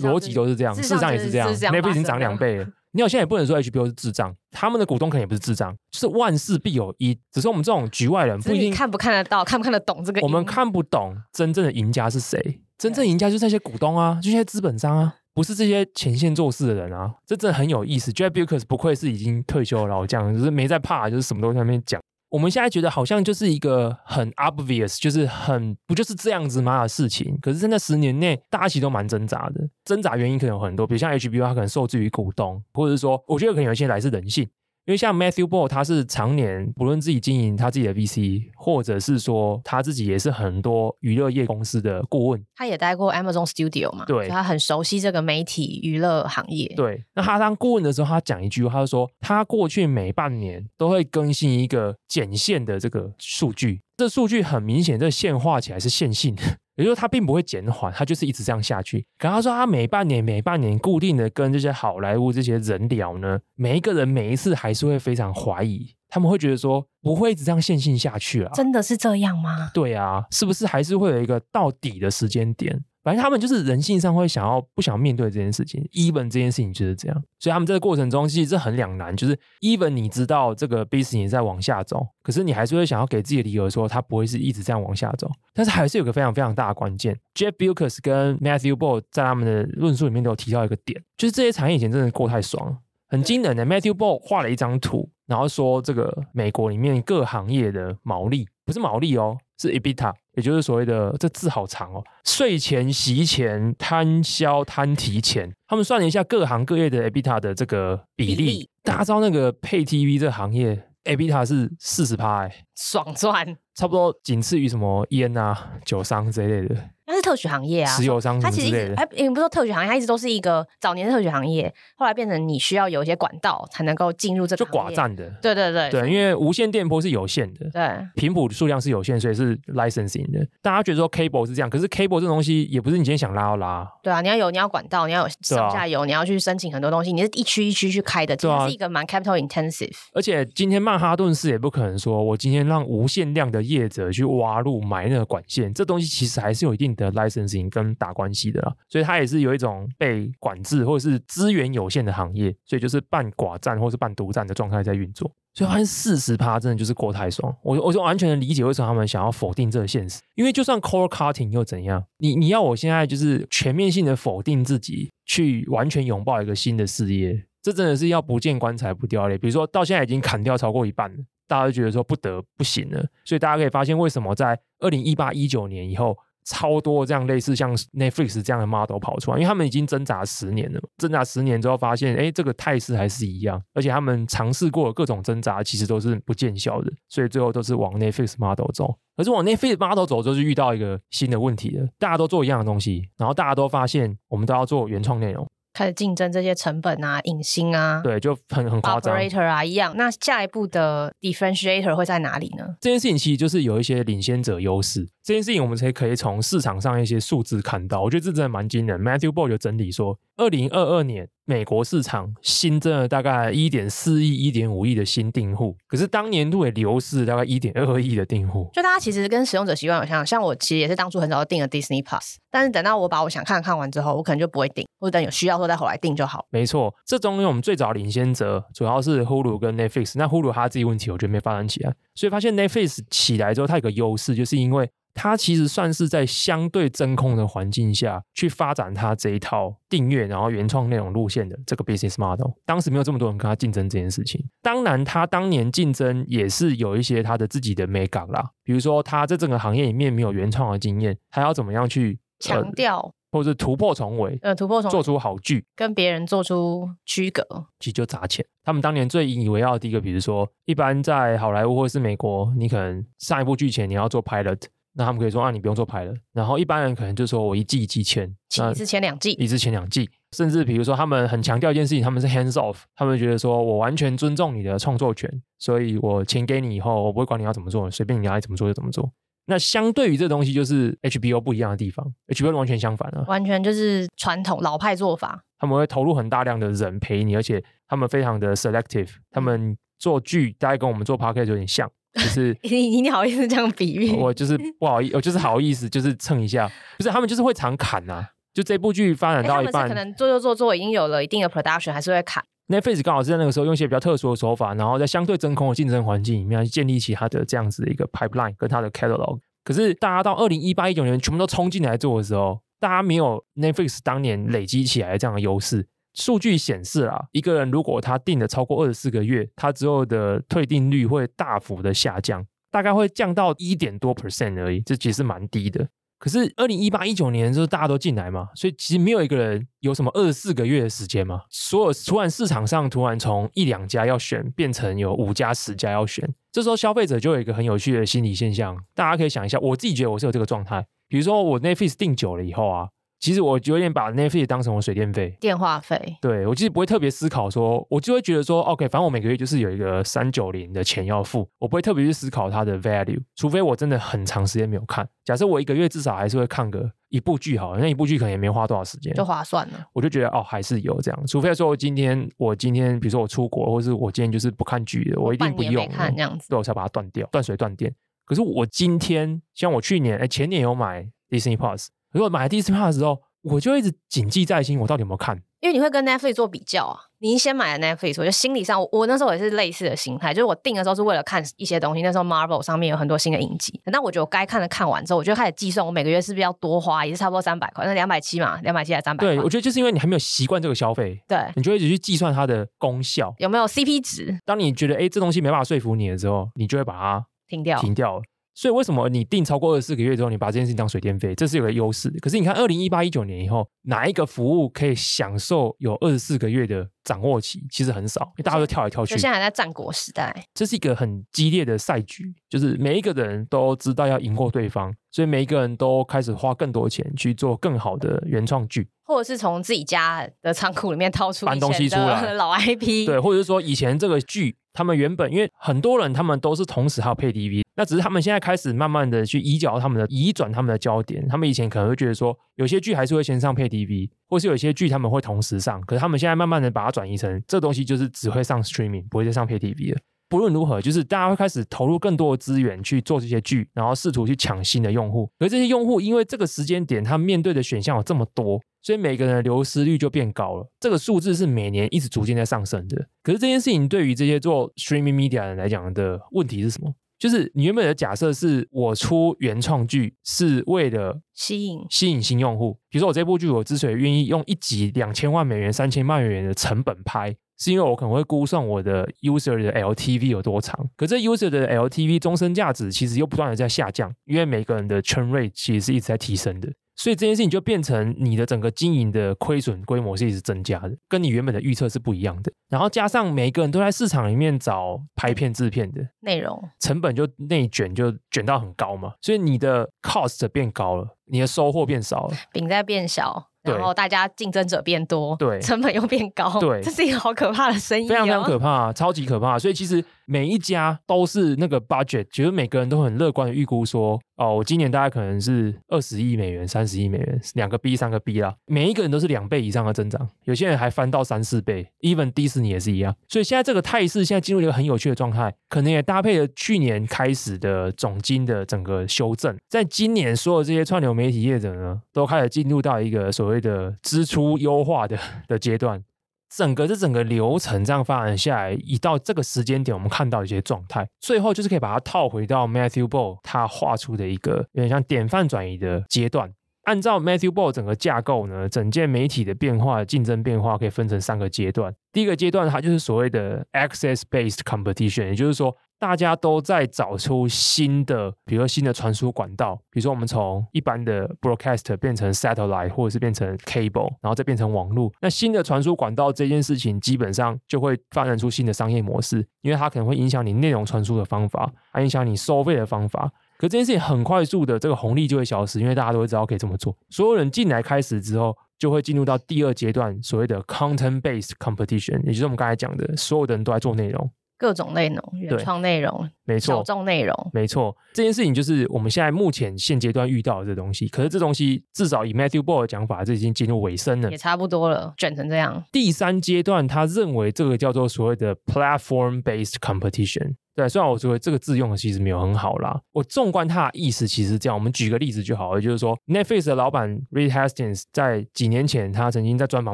逻辑都是这样，市场也是这样。Netflix 已经涨两倍了，你好像也不能说 HBO 是智障，他们的股东可能也不是智障，就是万事必有一。只是我们这种局外人不一定看不看得到，看不看得懂这个。我们看不懂真正的赢家是谁，真正赢家就是那些股东啊，就那些资本商啊。不是这些前线做事的人啊，这真的很有意思。Jeff Bezos 不愧是已经退休的老将，就是没在怕，就是什么都在那边讲。我们现在觉得好像就是一个很 obvious，就是很不就是这样子嘛的事情。可是，在那十年内，大家其实都蛮挣扎的。挣扎原因可能有很多，比如像 HBO，它可能受制于股东，或者是说，我觉得可能有一些来自人性。因为像 Matthew Ball，他是常年不论自己经营他自己的 VC，或者是说他自己也是很多娱乐业公司的顾问。他也待过 Amazon Studio 嘛，对，他很熟悉这个媒体娱乐行业。对，那他当顾问的时候，他讲一句话，他就说他过去每半年都会更新一个剪线的这个数据，这数据很明显，这个线画起来是线性的。也就是说，他并不会减缓，他就是一直这样下去。可他说，他每半年、每半年固定的跟这些好莱坞这些人聊呢，每一个人每一次还是会非常怀疑，他们会觉得说，不会一直这样线性下去啊？真的是这样吗？对啊，是不是还是会有一个到底的时间点？反正他们就是人性上会想要不想面对这件事情，even 这件事情就是这样，所以他们这个过程中其实是很两难，就是 even 你知道这个 business 在往下走，可是你还是会想要给自己的理由说它不会是一直这样往下走，但是还是有个非常非常大的关键，Jeff Bewkes 跟 Matthew Ball 在他们的论述里面都有提到一个点，就是这些产业以前真的过太爽了，很惊人的。Matthew Ball 画了一张图，然后说这个美国里面各行业的毛利。不是毛利哦，是 EBITDA，也就是所谓的这字好长哦，税前、息前、摊销、摊提前，他们算了一下各行各业的 EBITDA 的这个比例，比例。大家知道那个配 TV 这个行业 EBITDA 是四十趴，哎，爽赚，差不多仅次于什么烟啊、酒商这一类的。它是特许行业啊，石油商，它其实哎，也不是说特许行业，它一直都是一个早年的特许行业，后来变成你需要有一些管道才能够进入这个就寡占的，对对对。对，因为无线电波是有限的，对，频谱数量是有限，所以是 licensing 的。大家觉得说 cable 是这样，可是 cable 这东西也不是你今天想拉要拉，对啊，你要有你要管道，你要有上下游，你要去申请很多东西，你是一区一区去开的，这是一个蛮 capital intensive。而且今天曼哈顿市也不可能说我今天让无限量的业者去挖路买那个管线，这东西其实还是有一定的 licensing。跟打关系的啦，所以它也是有一种被管制或者是资源有限的行业，所以就是半寡占或是半独占的状态在运作。所以发现四十趴真的就是过太爽，我我就完全能理解为什么他们想要否定这个现实，因为就算 core cutting 又怎样？你你要我现在就是全面性的否定自己，去完全拥抱一个新的事业，这真的是要不见棺材不掉泪。比如说到现在已经砍掉超过一半了，大家就觉得说不得不行了。所以大家可以发现为什么在二零一八一九年以后。超多这样类似像 Netflix 这样的 model 跑出来，因为他们已经挣扎十年了，挣扎十年之后发现，哎，这个态势还是一样，而且他们尝试过各种挣扎，其实都是不见效的，所以最后都是往 Netflix model 走。可是往 Netflix model 走之后，就遇到一个新的问题了，大家都做一样的东西，然后大家都发现，我们都要做原创内容。开始竞争这些成本啊、影星啊，对，就很很夸张。Operator 啊，一样。那下一步的 differentiator 会在哪里呢？这件事情其实就是有一些领先者优势。这件事情我们才可以从市场上一些数字看到。我觉得这真的蛮惊人。Matthew Ball 就整理说，二零二二年美国市场新增了大概一点四亿、一点五亿的新订户，可是当年度也流失了大概一点二亿的订户。就大家其实跟使用者习惯有像，像我其实也是当初很早就订了 Disney Plus，但是等到我把我想看看完之后，我可能就不会订，或者等有需要后再回来订就好。没错，这中间我们最早领先者主要是 Hulu 跟 Netflix。那 Hulu 它自己问题，我觉得没发展起来，所以发现 Netflix 起来之后，它有个优势，就是因为它其实算是在相对真空的环境下去发展它这一套订阅然后原创内容路线的这个 business model。当时没有这么多人跟他竞争这件事情。当然，他当年竞争也是有一些他的自己的美感啦，比如说他在整个行业里面没有原创的经验，他要怎么样去强调。或者突破重围，呃，突破重围，做出好剧，跟别人做出区隔，其实就砸钱。他们当年最引以为傲的第一个，比如说，一般在好莱坞或者是美国，你可能上一部剧前你要做 pilot，那他们可以说啊，你不用做 pilot。然后一般人可能就说我一季一季签，一次签两季，一次签两季。甚至比如说，他们很强调一件事情，他们是 hands off，他们觉得说我完全尊重你的创作权，所以我钱给你以后，我不会管你要怎么做，随便你爱怎么做就怎么做。那相对于这东西，就是 HBO 不一样的地方，HBO 完全相反了，完全就是传统老派做法。他们会投入很大量的人陪你，而且他们非常的 selective。他们做剧大概跟我们做 podcast 有点像，就是 你你好意思这样比喻？我就是不好意，我就是好意思，就是蹭一下。不是他们就是会常砍啊，就这部剧发展到一半，可能做做做做已经有了一定的 production，还是会砍。Netflix 刚好是在那个时候用一些比较特殊的手法，然后在相对真空的竞争环境里面建立起它的这样子的一个 pipeline 跟它的 catalog。可是大家到二零一八一九年全部都冲进来做的时候，大家没有 Netflix 当年累积起来的这样的优势。数据显示啊，一个人如果他订的超过二十四个月，他之后的退订率会大幅的下降，大概会降到一点多 percent 而已，这其实蛮低的。可是二零一八一九年的时候，大家都进来嘛，所以其实没有一个人有什么二十四个月的时间嘛。所有突然市场上突然从一两家要选变成有五家十家要选，这时候消费者就有一个很有趣的心理现象，大家可以想一下，我自己觉得我是有这个状态，比如说我 Netflix 订久了以后啊。其实我就有点把 Netflix 当成我水电费、电话费。对，我其实不会特别思考说，我就会觉得说，OK，反正我每个月就是有一个三九零的钱要付，我不会特别去思考它的 value，除非我真的很长时间没有看。假设我一个月至少还是会看个一部剧好了，那一部剧可能也没花多少时间，就划算了。我就觉得哦，还是有这样。除非说今天我今天比如说我出国，或是我今天就是不看剧的，我一定不用看这样子，对，我才把它断掉，断水断电。可是我今天像我去年哎前年有买 Disney Plus，如果买 Disney Plus 的时候。我就一直谨记在心，我到底有没有看？因为你会跟 Netflix 做比较啊。你先买了 Netflix，我心理上我，我那时候也是类似的心态，就是我订的时候是为了看一些东西。那时候 Marvel 上面有很多新的影集，那我觉得我该看的看完之后，我就开始计算我每个月是不是要多花，也是差不多三百块，那两百七嘛，两百七还是三百？对，我觉得就是因为你还没有习惯这个消费，对，你就一直去计算它的功效有没有 CP 值。当你觉得哎这东西没办法说服你的时候，你就会把它停掉，停掉了。所以为什么你定超过二十四个月之后，你把这件事情当水电费，这是有个优势。可是你看，二零一八一九年以后，哪一个服务可以享受有二十四个月的掌握期？其实很少，因为大家都跳来跳去。现在还在战国时代，这是一个很激烈的赛局，就是每一个人都知道要赢过对方，所以每一个人都开始花更多钱去做更好的原创剧，或者是从自己家的仓库里面掏出搬东西出来 老 IP，对，或者是说以前这个剧。他们原本因为很多人，他们都是同时还有配 DV，那只是他们现在开始慢慢的去移角他们的移转他们的焦点。他们以前可能会觉得说，有些剧还是会先上配 DV，或是有些剧他们会同时上。可是他们现在慢慢的把它转移成，这东西就是只会上 streaming，不会再上配 DV 了。不论如何，就是大家会开始投入更多的资源去做这些剧，然后试图去抢新的用户。而这些用户因为这个时间点，他面对的选项有这么多。所以每个人的流失率就变高了，这个数字是每年一直逐渐在上升的。可是这件事情对于这些做 streaming media 的人来讲的问题是什么？就是你原本的假设是我出原创剧是为了吸引吸引新用户。比如说我这部剧，我之所以愿意用一集两千万美元、三千万美元的成本拍，是因为我可能会估算我的 user 的 LTV 有多长。可这 user 的 LTV 终身价值其实又不断的在下降，因为每个人的 churn rate 其实是一直在提升的。所以这件事情就变成你的整个经营的亏损规模是一直增加的，跟你原本的预测是不一样的。然后加上每个人都在市场里面找拍片制片的内容，成本就内卷就卷到很高嘛，所以你的 cost 变高了，你的收获变少了，饼在变小。然后大家竞争者变多，对，成本又变高，对，这是一个好可怕的生意，哦，非常非常可怕，超级可怕。所以其实每一家都是那个 budget，觉得每个人都很乐观的预估说，哦，我今年大概可能是二十亿美元、三十亿美元，两个 B 三个 B 啦，每一个人都是两倍以上的增长，有些人还翻到三四倍，even 迪士尼也是一样。所以现在这个态势现在进入一个很有趣的状态，可能也搭配了去年开始的总金的整个修正，在今年所有这些串流媒体业者呢，都开始进入到一个所谓的支出优化的 的阶段，整个这整个流程这样发展下来，一到这个时间点，我们看到一些状态，最后就是可以把它套回到 Matthew Ball 他画出的一个有点像典范转移的阶段。按照 Matthew Ball 整个架构呢，整件媒体的变化、竞争变化可以分成三个阶段。第一个阶段，它就是所谓的 access-based competition，也就是说。大家都在找出新的，比如说新的传输管道，比如说我们从一般的 broadcast 变成 satellite，或者是变成 cable，然后再变成网络。那新的传输管道这件事情，基本上就会发展出新的商业模式，因为它可能会影响你内容传输的方法，还影响你收费的方法。可这件事情很快速的，这个红利就会消失，因为大家都会知道可以这么做。所有人进来开始之后，就会进入到第二阶段，所谓的 content-based competition，也就是我们刚才讲的，所有的人都在做内容。各种内容、原创内容、没错，小众内容，没错。这件事情就是我们现在目前现阶段遇到的这东西。可是这东西至少以 Matthew Ball 的讲法，这已经进入尾声了，也差不多了，卷成这样。第三阶段，他认为这个叫做所谓的 Platform-based competition。对，虽然我觉得这个字用的其实没有很好啦，我纵观他的意思，其实这样，我们举个例子就好了，就是说，Netflix 的老板 Reed Hastings 在几年前，他曾经在专访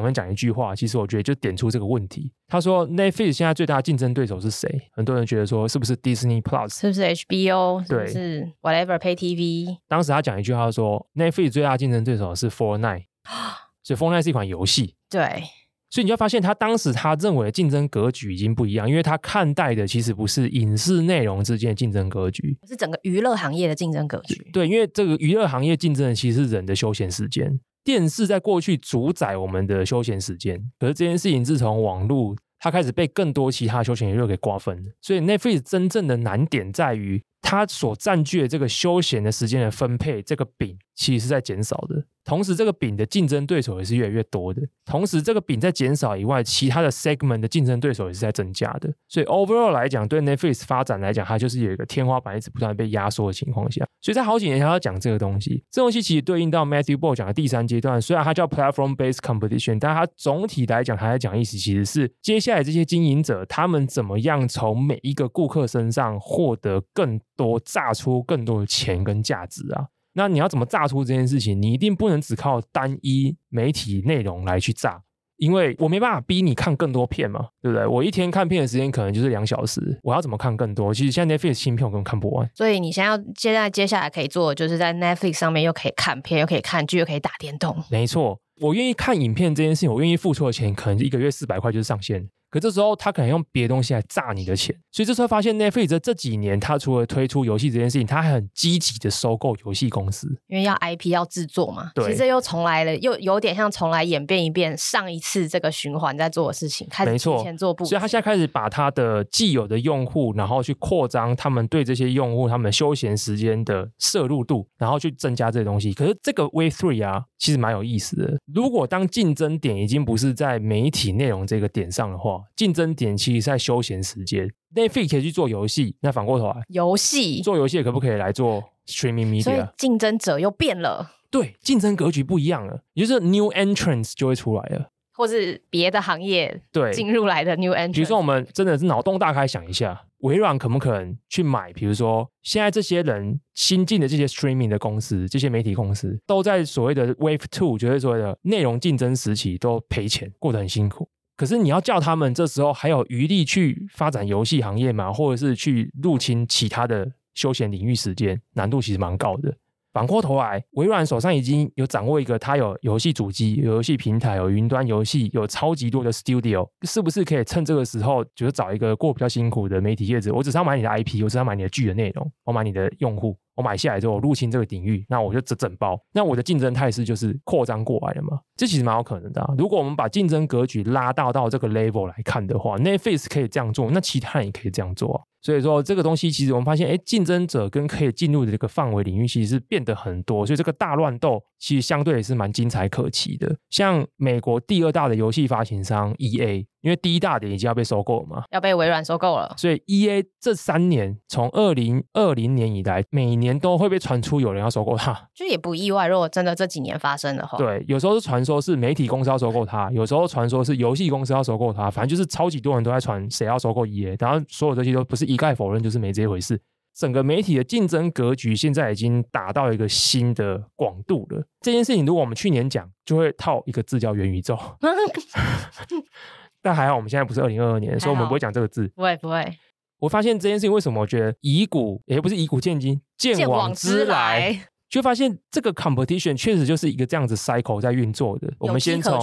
面讲一句话，其实我觉得就点出这个问题。他说，Netflix 现在最大的竞争对手是谁？很多人觉得说，是不是 Disney Plus？是不是 HBO？对，是 Whatever Pay TV。当时他讲一句话说，Netflix 最大的竞争对手是 Fortnite，所以 Fortnite 是一款游戏。对。所以你就发现，他当时他认为的竞争格局已经不一样，因为他看待的其实不是影视内容之间的竞争格局，是整个娱乐行业的竞争格局。对，因为这个娱乐行业竞争的其实是人的休闲时间，电视在过去主宰我们的休闲时间，可是这件事情自从网络，它开始被更多其他休闲娱乐给瓜分。所以 Netflix 真正的难点在于，它所占据的这个休闲的时间的分配，这个饼其实是在减少的。同时，这个饼的竞争对手也是越来越多的。同时，这个饼在减少以外，其他的 segment 的竞争对手也是在增加的。所以，overall 来讲，对 Netflix 发展来讲，它就是有一个天花板一直不断被压缩的情况下。所以在好几年前要讲这个东西，这东西其实对应到 Matthew Ball 讲的第三阶段。虽然它叫 platform-based competition，但它总体来讲，它在讲意思其实是接下来这些经营者他们怎么样从每一个顾客身上获得更多、榨出更多的钱跟价值啊。那你要怎么炸出这件事情？你一定不能只靠单一媒体内容来去炸，因为我没办法逼你看更多片嘛，对不对？我一天看片的时间可能就是两小时，我要怎么看更多？其实现在 Netflix 新片我根本看不完。所以你现在要现在接下来可以做的，就是在 Netflix 上面又可以看片，又可以看剧，又可以打电动。没错，我愿意看影片这件事情，我愿意付出的钱可能一个月四百块就是上限。可这时候他可能用别的东西来榨你的钱，所以这时候发现 Netflix 这几年，他除了推出游戏这件事情，他还很积极的收购游戏公司，因为要 IP 要制作嘛。对，其实又重来了，又有点像重来演变一遍上一次这个循环在做的事情，开始提前做布。所以他现在开始把他的既有的用户，然后去扩张他们对这些用户他们休闲时间的摄入度，然后去增加这些东西。可是这个 Wave Three 啊，其实蛮有意思的。如果当竞争点已经不是在媒体内容这个点上的话，竞争点其实在休闲时间。Netflix 可以去做游戏，那反过头来，游戏做游戏可不可以来做 Streaming Media？所以竞争者又变了，对，竞争格局不一样了，也就是 New entrance 就会出来了，或是别的行业对进入来的 New Entrants。比如说，我们真的是脑洞大开想一下，微软可不可能去买？比如说，现在这些人新进的这些 Streaming 的公司，这些媒体公司，都在所谓的 Wave Two，就是所谓的内容竞争时期，都赔钱，过得很辛苦。可是你要叫他们这时候还有余力去发展游戏行业吗？或者是去入侵其他的休闲领域时间，难度其实蛮高的。反过头来，微软手上已经有掌握一个，它有游戏主机、游戏平台、有云端游戏、有超级多的 Studio，是不是可以趁这个时候，就是找一个过比较辛苦的媒体业者？我只是要买你的 IP，我只要买你的剧的内容，我买你的用户。我买下来之后，入侵这个领域，那我就整整包。那我的竞争态势就是扩张过来了嘛？这其实蛮有可能的。如果我们把竞争格局拉大到这个 level 来看的话，Netflix 可以这样做，那其他人也可以这样做。所以说，这个东西其实我们发现，哎，竞争者跟可以进入的这个范围领域其实是变得很多。所以这个大乱斗其实相对也是蛮精彩可期的。像美国第二大的游戏发行商 EA。因为第一大点已经要被收购了嘛，要被微软收购了，所以 EA 这三年从二零二零年以来，每年都会被传出有人要收购它，就也不意外。如果真的这几年发生的话，对，有时候是传说是媒体公司要收购它，有时候传说是游戏公司要收购它，反正就是超级多人都在传谁要收购 EA，然后所有这些都不是一概否认，就是没这一回事。整个媒体的竞争格局现在已经达到一个新的广度了。这件事情如果我们去年讲，就会套一个字叫元宇宙。但还好，我们现在不是二零二二年，所以我们不会讲这个字。不会不会。我发现这件事情为什么我觉得以古也不是以古见今，见往知来。就发现这个 competition 确实就是一个这样子 cycle 在运作的。我们先从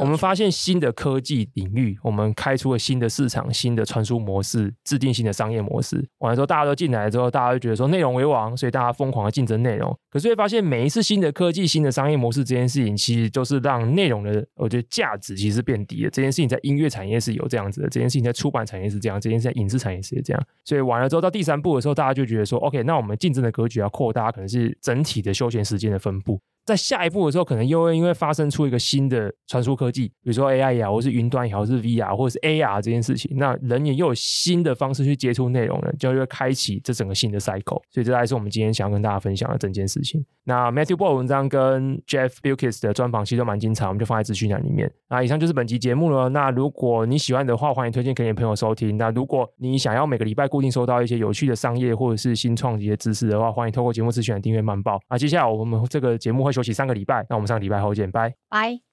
我们发现新的科技领域，我们开出了新的市场、新的传输模式、制定新的商业模式。完了之后，大家都进来之后，大家就觉得说内容为王，所以大家疯狂的竞争内容。可是会发现，每一次新的科技、新的商业模式这件事情，其实就是让内容的我觉得价值其实是变低的。这件事情在音乐产业是有这样子的，这件事情在出版产业是这样，这件事情在影视产业是这样。所以完了之后，到第三步的时候，大家就觉得说，OK，那我们竞争的格局要扩大，可能是整整体的休闲时间的分布。在下一步的时候，可能又会因为发生出一个新的传输科技，比如说 AI 呀，或是云端也好，是 VR 或是 AR 这件事情，那人也又有新的方式去接触内容了，就会开启这整个新的 cycle。所以这还是我们今天想要跟大家分享的整件事情。那 Matthew Ball 文章跟 Jeff Bewkes 的专访其实都蛮精彩，我们就放在资讯栏里面。那以上就是本期节目了。那如果你喜欢的话，欢迎推荐给你的朋友收听。那如果你想要每个礼拜固定收到一些有趣的商业或者是新创一些知识的话，欢迎透过节目资讯来订阅慢报。那接下来我们这个节目会休息三个礼拜。那我们上个礼拜后见，拜拜。